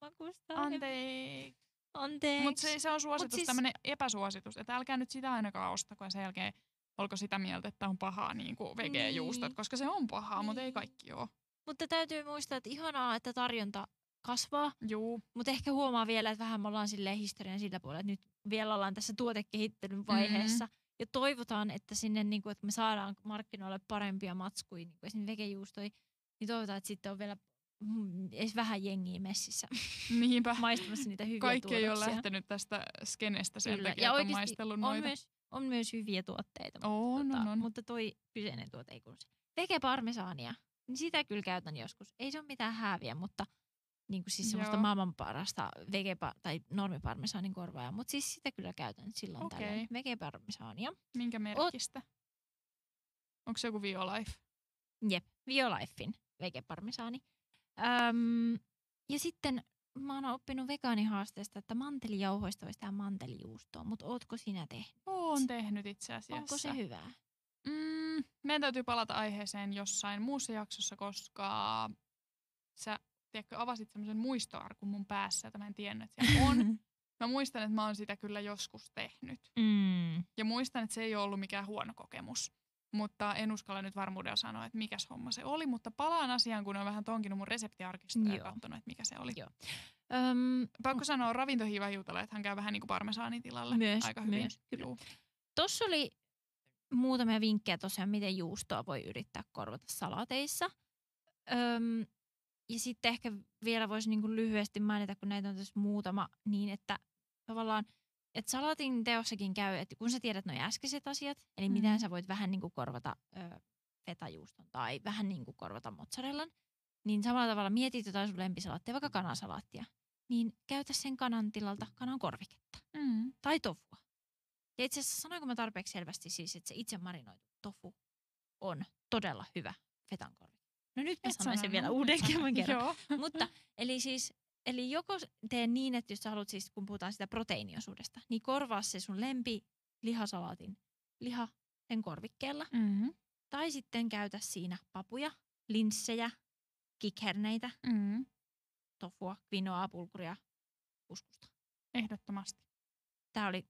Makustaa. Anteeksi. Anteeksi. Mutta se, se on suositus, siis... tämmöinen epäsuositus, että älkää nyt sitä ainakaan ostako ja sen jälkeen olko sitä mieltä, että on pahaa niin kuin vegejuustot, Niin. koska se on pahaa, mutta ei Niin. kaikki ole. Mutta täytyy muistaa, että ihanaa, että tarjonta kasvaa, Juu, mutta ehkä huomaa vielä, että vähän me ollaan silleen historian sillä puolella, että nyt vielä ollaan tässä tuotekehittelyn vaiheessa. Mm-hmm. Ja toivotaan, että sinne, niin kuin, että me saadaan markkinoille parempia matskuja, niin kuin esimerkiksi vegejuustoja, niin toivotaan, että sitten on vielä mm, edes vähän jengiä messissä niinpä. maistamassa niitä hyviä Kaikki ei ole tuotoksia. lähtenyt tästä skenestä sen Kyllä. takia, Ja että on maistellut on noita. myös, on myös hyviä tuotteita. On, mutta, on, on. mutta toi kyseinen tuote ei kuulu siihen. Vegeparmesaania, niin sitä kyllä käytän joskus. Ei se ole mitään hääviä, mutta niin kuin siis semmoista Joo. maailman parasta vegepa- tai normiparmesaanin korvaajaa. Mutta siis sitä kyllä käytän silloin Okei. tällöin. Vegeparmesaania. Minkä merkistä? Onko se joku Violife? Jep, Violifein vegeparmesaani. Öm, ja sitten mä oon oppinut vegaanihaasteesta, että mantelijauhoista voisi tehdä mantelijuustoa, mutta ootko sinä tehnyt? Oon tehnyt itse asiassa. Onko se hyvää? Mm, meidän täytyy palata aiheeseen jossain muussa jaksossa, koska sä tiedätkö, avasit semmoisen muistoarkun mun päässä, jota mä en tiennyt, että siellä on. Mä muistan, että mä oon sitä kyllä joskus tehnyt. mm. Ja muistan, että se ei ole ollut mikään huono kokemus. Mutta en uskalla nyt varmuudella sanoa, että mikä homma se oli. Mutta palaan asiaan, kun on vähän tonkinut mun reseptiarkistoa ja katsonut, että mikä se oli. Joo. Öm, Pakko sanoa ravintohiiva hiutale, että hän käy vähän niin kuin parmesaanin tilalle. Myös, Aika hyvin. myös, kyllä. Tuossa oli muutamia vinkkejä tosiaan, miten juustoa voi yrittää korvata salateissa. Öm, ja sitten ehkä vielä voisi niinku lyhyesti mainita, kun näitä on tässä muutama, niin että tavallaan, että salatin teossakin käy, että kun sä tiedät nuo äskeiset asiat, eli mm. miten sä voit vähän niinku korvata ö, fetajuuston tai vähän niinku korvata mozzarellan, niin samalla tavalla mietit jotain sun lempisalaattia, vaikka kanasalaattia, niin käytä sen kanan tilalta kanan korviketta Mm. tai tofua. Ja itse asiassa sanoinko mä tarpeeksi selvästi siis, että se itse marinoitu tofu on todella hyvä fetan korvi. No nyt mä Et sanoin sen vielä uuden kerran. Mutta eli siis, eli joko tee niin, että jos sä haluat siis, kun puhutaan sitä proteiiniosuudesta, niin korvaa se sun lempi lihasalaatin liha sen korvikkeella. Mm. Tai sitten käytä siinä papuja, linssejä, kikherneitä, Mm. Tofua, quinoaa, pulkuria, kuskusta. Ehdottomasti. Tämä oli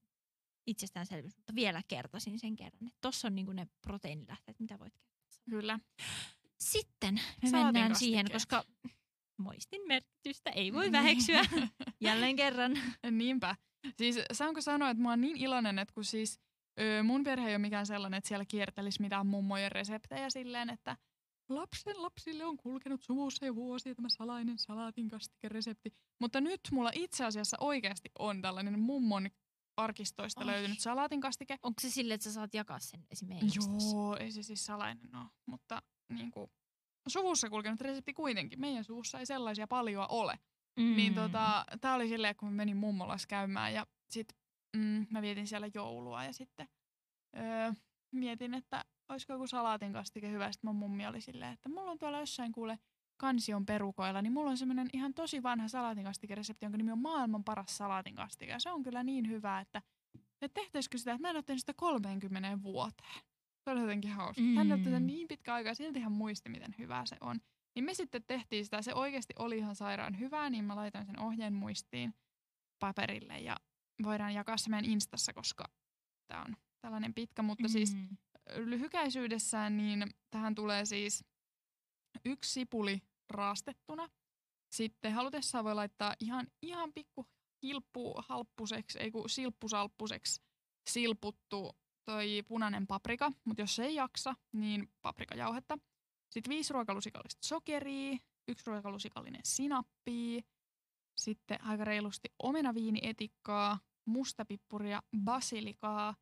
itsestäänselvyys, mutta vielä kertasin sen kerran. että Tossa on niinku ne proteiinilähteet, mitä voit käyttää. Kyllä. Sitten me mennään siihen, kastikkeet. koska moistin merkitystä ei voi väheksyä. Jälleen kerran. Niinpä. Siis saanko sanoa, että mä oon niin iloinen, että kun siis ö, mun perhe ei ole mikään sellainen, että siellä kiertelisi mitään mummojen reseptejä silleen, että lapsen lapsille on kulkenut suvussa jo vuosia tämä salainen salaatin kastikeresepti. Mutta nyt mulla itse asiassa oikeasti on tällainen mummon arkistoista Ai. löytynyt salaatin kastike. Onko se silleen, että sä saat jakaa sen esimerkiksi? Joo, ei se siis salainen ole, mutta niin kuin, suvussa kulkenut resepti kuitenkin. Meidän suvussa ei sellaisia paljon ole. Mm. Niin tota, tää oli silleen, kun mä menin mummolas käymään ja sit mm, mä vietin siellä joulua ja sitten öö, mietin, että olisiko joku salaatin kastike hyvä. Sitten mun mummi oli silleen, että mulla on tuolla jossain kuule kansion perukoilla, niin mulla on semmoinen ihan tosi vanha salaatinkastikeresepti, jonka nimi on maailman paras salaatinkastike. Ja se on kyllä niin hyvä, että, että tehtäisikö sitä, että mä en ole sitä 30 vuoteen. Se oli jotenkin hauska. Mm. Hän tätä Mm. niin pitkä aika ja silti hän muisti, miten hyvää se on. Niin me sitten tehtiin sitä, se oikeasti oli ihan sairaan hyvää, niin mä laitoin sen ohjeen muistiin paperille ja voidaan jakaa se meidän Instassa, koska tämä on tällainen pitkä, mutta mm. siis Mm. Lyhykäisyydessään niin tähän tulee siis yksi sipuli raastettuna. Sitten halutessaan voi laittaa ihan, ihan pikku hilppuhalppuseksi, ei kun silppusalppuseksi silputtu toi punainen paprika, mutta jos ei jaksa, niin paprikajauhetta. Sitten viisi ruokalusikallista sokeria, yksi ruokalusikallinen sinappia, sitten aika reilusti omenaviinietikkaa, mustapippuria, basilikaa,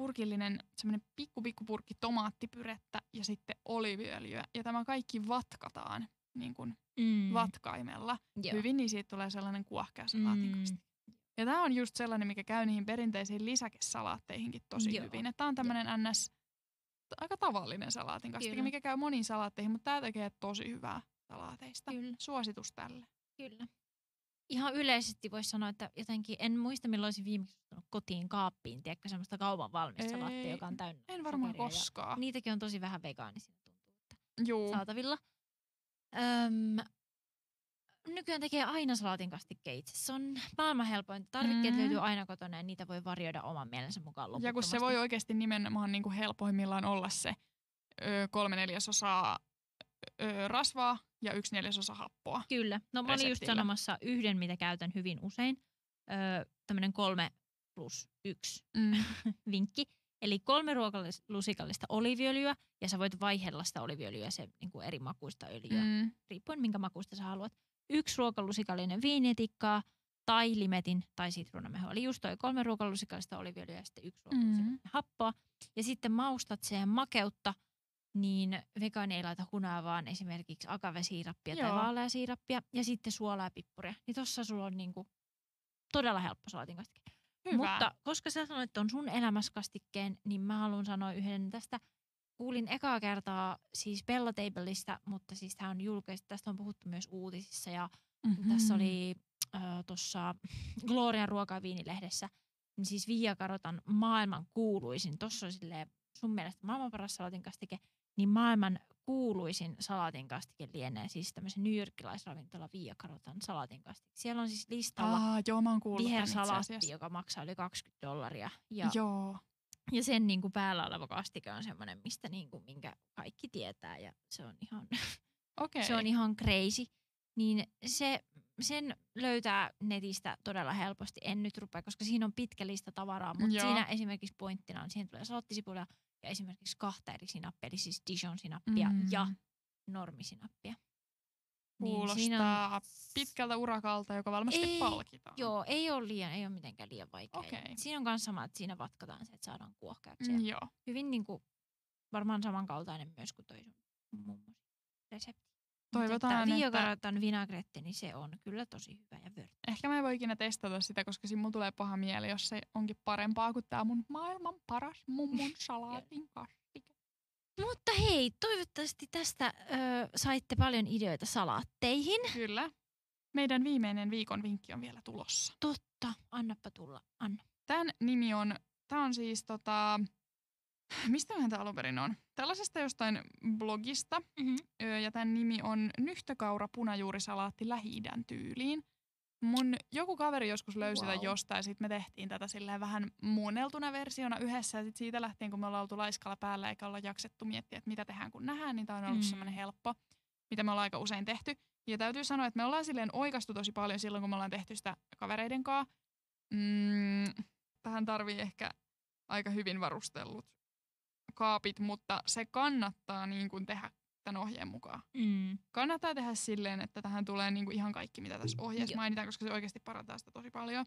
purkillinen semmoinen pikku pikku purkki tomaattipyrettä ja sitten oliiviöljyä. Ja tämä kaikki vatkataan niin kuin Mm. vatkaimella Joo. hyvin, niin siitä tulee sellainen kuohkea salaatin Mm. Ja tämä on just sellainen, mikä käy niihin perinteisiin lisäkesalaatteihinkin tosi Joo. hyvin. Tämä on tämmöinen ns. aika tavallinen salaatin kastike, Kyllä. mikä käy moniin salaatteihin, mutta tämä tekee tosi hyvää salaateista. Kyllä. Suositus tälle. Kyllä. Ihan yleisesti voisi sanoa, että jotenkin en muista milloin olisin viimeksi kotiin kaappiin, tiedätkö, semmoista kaupan valmista Ei, salaattia, joka on täynnä En varmaan ja koskaan. Niitäkin on tosi vähän vegaanisia tuntuu, että Juu. saatavilla. Öm, nykyään tekee aina salaatin kastikkeen itse. Se on maailman helpointa. Tarvikkeet Mm. löytyy aina kotona ja niitä voi varjoida oman mielensä mukaan Ja kun se voi oikeasti nimenomaan niin kuin helpoimmillaan olla se ö, kolme neljäsosaa ö, rasvaa ja yksi neljäsosa happoa. Kyllä. No mä olin just sanomassa yhden, mitä käytän hyvin usein. Öö, tämmöinen kolme plus yksi Mm. vinkki. Eli kolme ruokalusikallista oliviöljyä ja sä voit vaihella sitä oliviöljyä se niin kuin eri makuista öljyä, mm. Riippuen minkä makuista sä haluat. Yksi ruokalusikallinen viinietikkaa tai limetin tai sitruunamehu. Eli just toi kolme ruokalusikallista oliviöljyä ja sitten yksi ruokalusikallinen Mm. happoa. Ja sitten maustat sen makeutta, niin vegaani ei laita hunaa, vaan esimerkiksi agavesiirappia tai Joo. vaaleasiirappia ja sitten suolaa ja pippuria. Niin tossa sulla on niinku todella helppo salaatin kastike. Hyvä. Mutta koska sä sanoit on sun elämässä kastikkeen, niin mä haluan sanoa yhden tästä. Kuulin ekaa kertaa siis Bellatableista, mutta siis tämä on julkaistu, tästä on puhuttu myös uutisissa ja mm-hmm. tässä oli äh, tuossa Glorian ruoka- viinilehdessä, niin siis Via Karotan maailman kuuluisin, tuossa on silleen sun mielestä maailman paras salatinkastike, niin maailman kuuluisin salatinkastike lienee siis tämmöisen newyorkilaisravintola Via Karotan salatinkastike. Siellä on siis listalla Aa, joo, mä oon vihersalaatti, joka maksaa yli 20 dollaria. Ja, Joo. ja sen niin kuin päällä oleva kastike on semmoinen, mistä niin kuin, minkä kaikki tietää ja se on ihan, Okei. se on ihan crazy. Niin se, sen löytää netistä todella helposti. En nyt rupea, koska siinä on pitkä lista tavaraa, mutta Joo. siinä esimerkiksi pointtina on, siihen tulee salattisipulia ja esimerkiksi kahta eri sinappia, eli siis Dijon-sinappia Mm. ja normisinappia. Kuulostaa Niin, siinä on, pitkältä urakalta, joka varmasti Ei, palkitaan. joo, ei ole liian, ei ole mitenkään liian vaikea. Okei. Siinä on myös sama, että siinä vatkataan se, että saadaan kuohkeaksi. Mm, Mm, joo. Hyvin niin kuin, varmaan samankaltainen myös kuin toi sun mummosi resepti. Toivotaan, Mutta että- Viogaraton vinaigrette, niin se on kyllä tosi hyvä ja vörtti. Ehkä mä en voi ikinä testata sitä, koska siinä mulla tulee paha mieli, jos se onkin parempaa kuin tää mun maailman paras mummun salaatin kastike. Mutta hei, toivottavasti tästä ö, saitte paljon ideoita salaatteihin. Kyllä. Meidän viimeinen viikon vinkki on vielä tulossa. Totta, annappa tulla, Anna. Tämän nimi on, tää on siis tota, mistä tämä alun perin on? Tällaisesta jostain blogista. Mm-hmm. Ja tämän nimi on Nyhtökaura punajuurisalaatti Lähi-idän tyyliin. Mun joku kaveri joskus löysi wow. Jostain, ja sitten me tehtiin tätä silleen vähän muunneltuna versiona yhdessä. Ja sit siitä lähtien, kun me ollaan oltu laiskalla päällä eikä olla jaksettu miettiä, että mitä tehdään kun nähdään, niin tämä on ollut mm. semmoinen helppo, mitä me ollaan aika usein tehty. Ja täytyy sanoa, että me ollaan silleen oikastu tosi paljon silloin, kun me ollaan tehty sitä kavereiden kanssa. Mm, tähän tarvii ehkä aika hyvin varustellut kaapit, mutta se kannattaa niin kuin tehdä tämän ohjeen mukaan. Mm. Kannattaa tehdä silleen, että tähän tulee niin kuin ihan kaikki, mitä tässä ohjeessa Joo. mainitaan, koska se oikeasti parantaa sitä tosi paljon.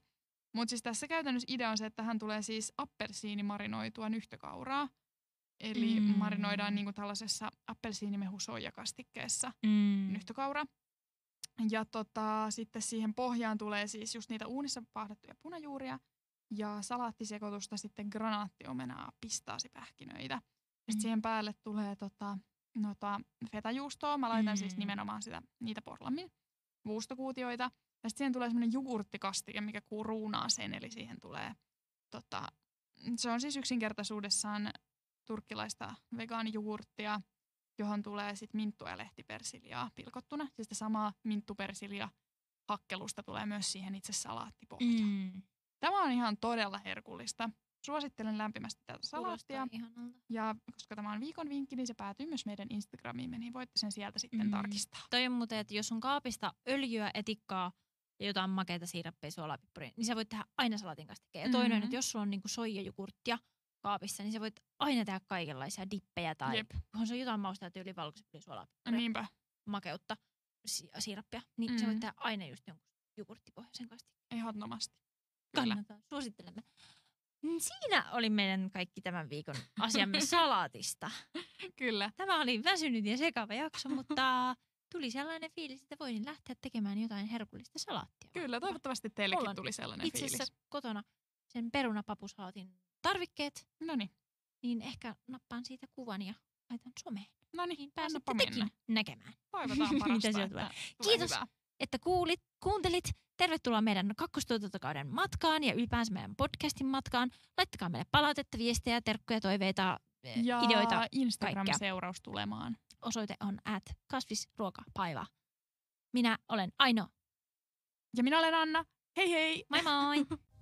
Mutta siis tässä käytännössä idea on se, että tähän tulee siis appelsiinimarinoitua nyhtökauraa. Eli Mm. mm. marinoidaan niin kuin tällaisessa appelsiinimehusoijakastikkeessa Mm. nyhtökaura. Ja tota, sitten siihen pohjaan tulee siis just niitä uunissa pahdettuja punajuuria ja salaattisekoitusta, sitten granaattiomenaa, pistaasipähkinöitä. Mm. sitten siihen päälle tulee tota, nota, fetajuustoa. Mä laitan mm. siis Mm. nimenomaan sitä, niitä porlammin vuustokuutioita. Ja sitten siihen tulee semmoinen jogurttikastike, mikä kuruunaa sen, eli siihen tulee tota, se on siis yksinkertaisuudessaan turkkilaista vegaanijogurttia, johon tulee sitten minttua ja lehtipersiliaa pilkottuna. Ja sitten samaa minttupersilia hakkelusta tulee myös siihen itse salaattipohjaan. Mm. Tämä on ihan todella herkullista. Suosittelen lämpimästi tätä salaattia. Ja koska tämä on viikon vinkki, niin se päätyy myös meidän Instagramiimme, niin voitte sen sieltä sitten Mm. tarkistaa. Toi on muuten, että jos on kaapista öljyä, etikkaa ja jotain makeita siirappeja, suolapippuria, niin sä voit tehdä aina salaatin kastikkeen. Ja toinen on, Mhm. että jos sulla on niinku soijajogurttia kaapissa, niin sä voit aina tehdä kaikenlaisia dippejä tai Jep. kunhan se on jotain maustaa tyyli valkoisippuria, suolapippuria, Niinpä. makeutta, si- siirappia, niin mm. sä voit tehdä aina just jonkun jogurttipohjaisen kastikkeen. Ehdottomasti. Kyllä. Kannattaa, suosittelemme. Mm, Siinä oli meidän kaikki tämän viikon asiamme salaatista. Kyllä. Tämä oli väsynyt ja sekava jakso, mutta tuli sellainen fiilis, että voisin lähteä tekemään jotain herkullista salaattia. Kyllä, toivottavasti Mulla teillekin on tuli sellainen Itse fiilis. asiassa kotona sen perunapapusalaatin tarvikkeet, No niin, niin ehkä nappaan siitä kuvan ja laitan someen. no niin, pääsette mennä. tekin näkemään, Toivotaan Mitä parasta, että tulee. tulee Kiitos. hyvää. että kuulit, kuuntelit. Tervetuloa meidän kakkostuotantokauden matkaan ja ylipäänsä meidän podcastin matkaan. Laittakaa meille palautetta, viestejä, terkkuja, toiveita, eh, Ja ideoita. Instagram-seuraus tulemaan. Osoite on at kasvisruokapaiva. Minä olen Aino. Ja minä olen Anna. Hei hei! Moi moi!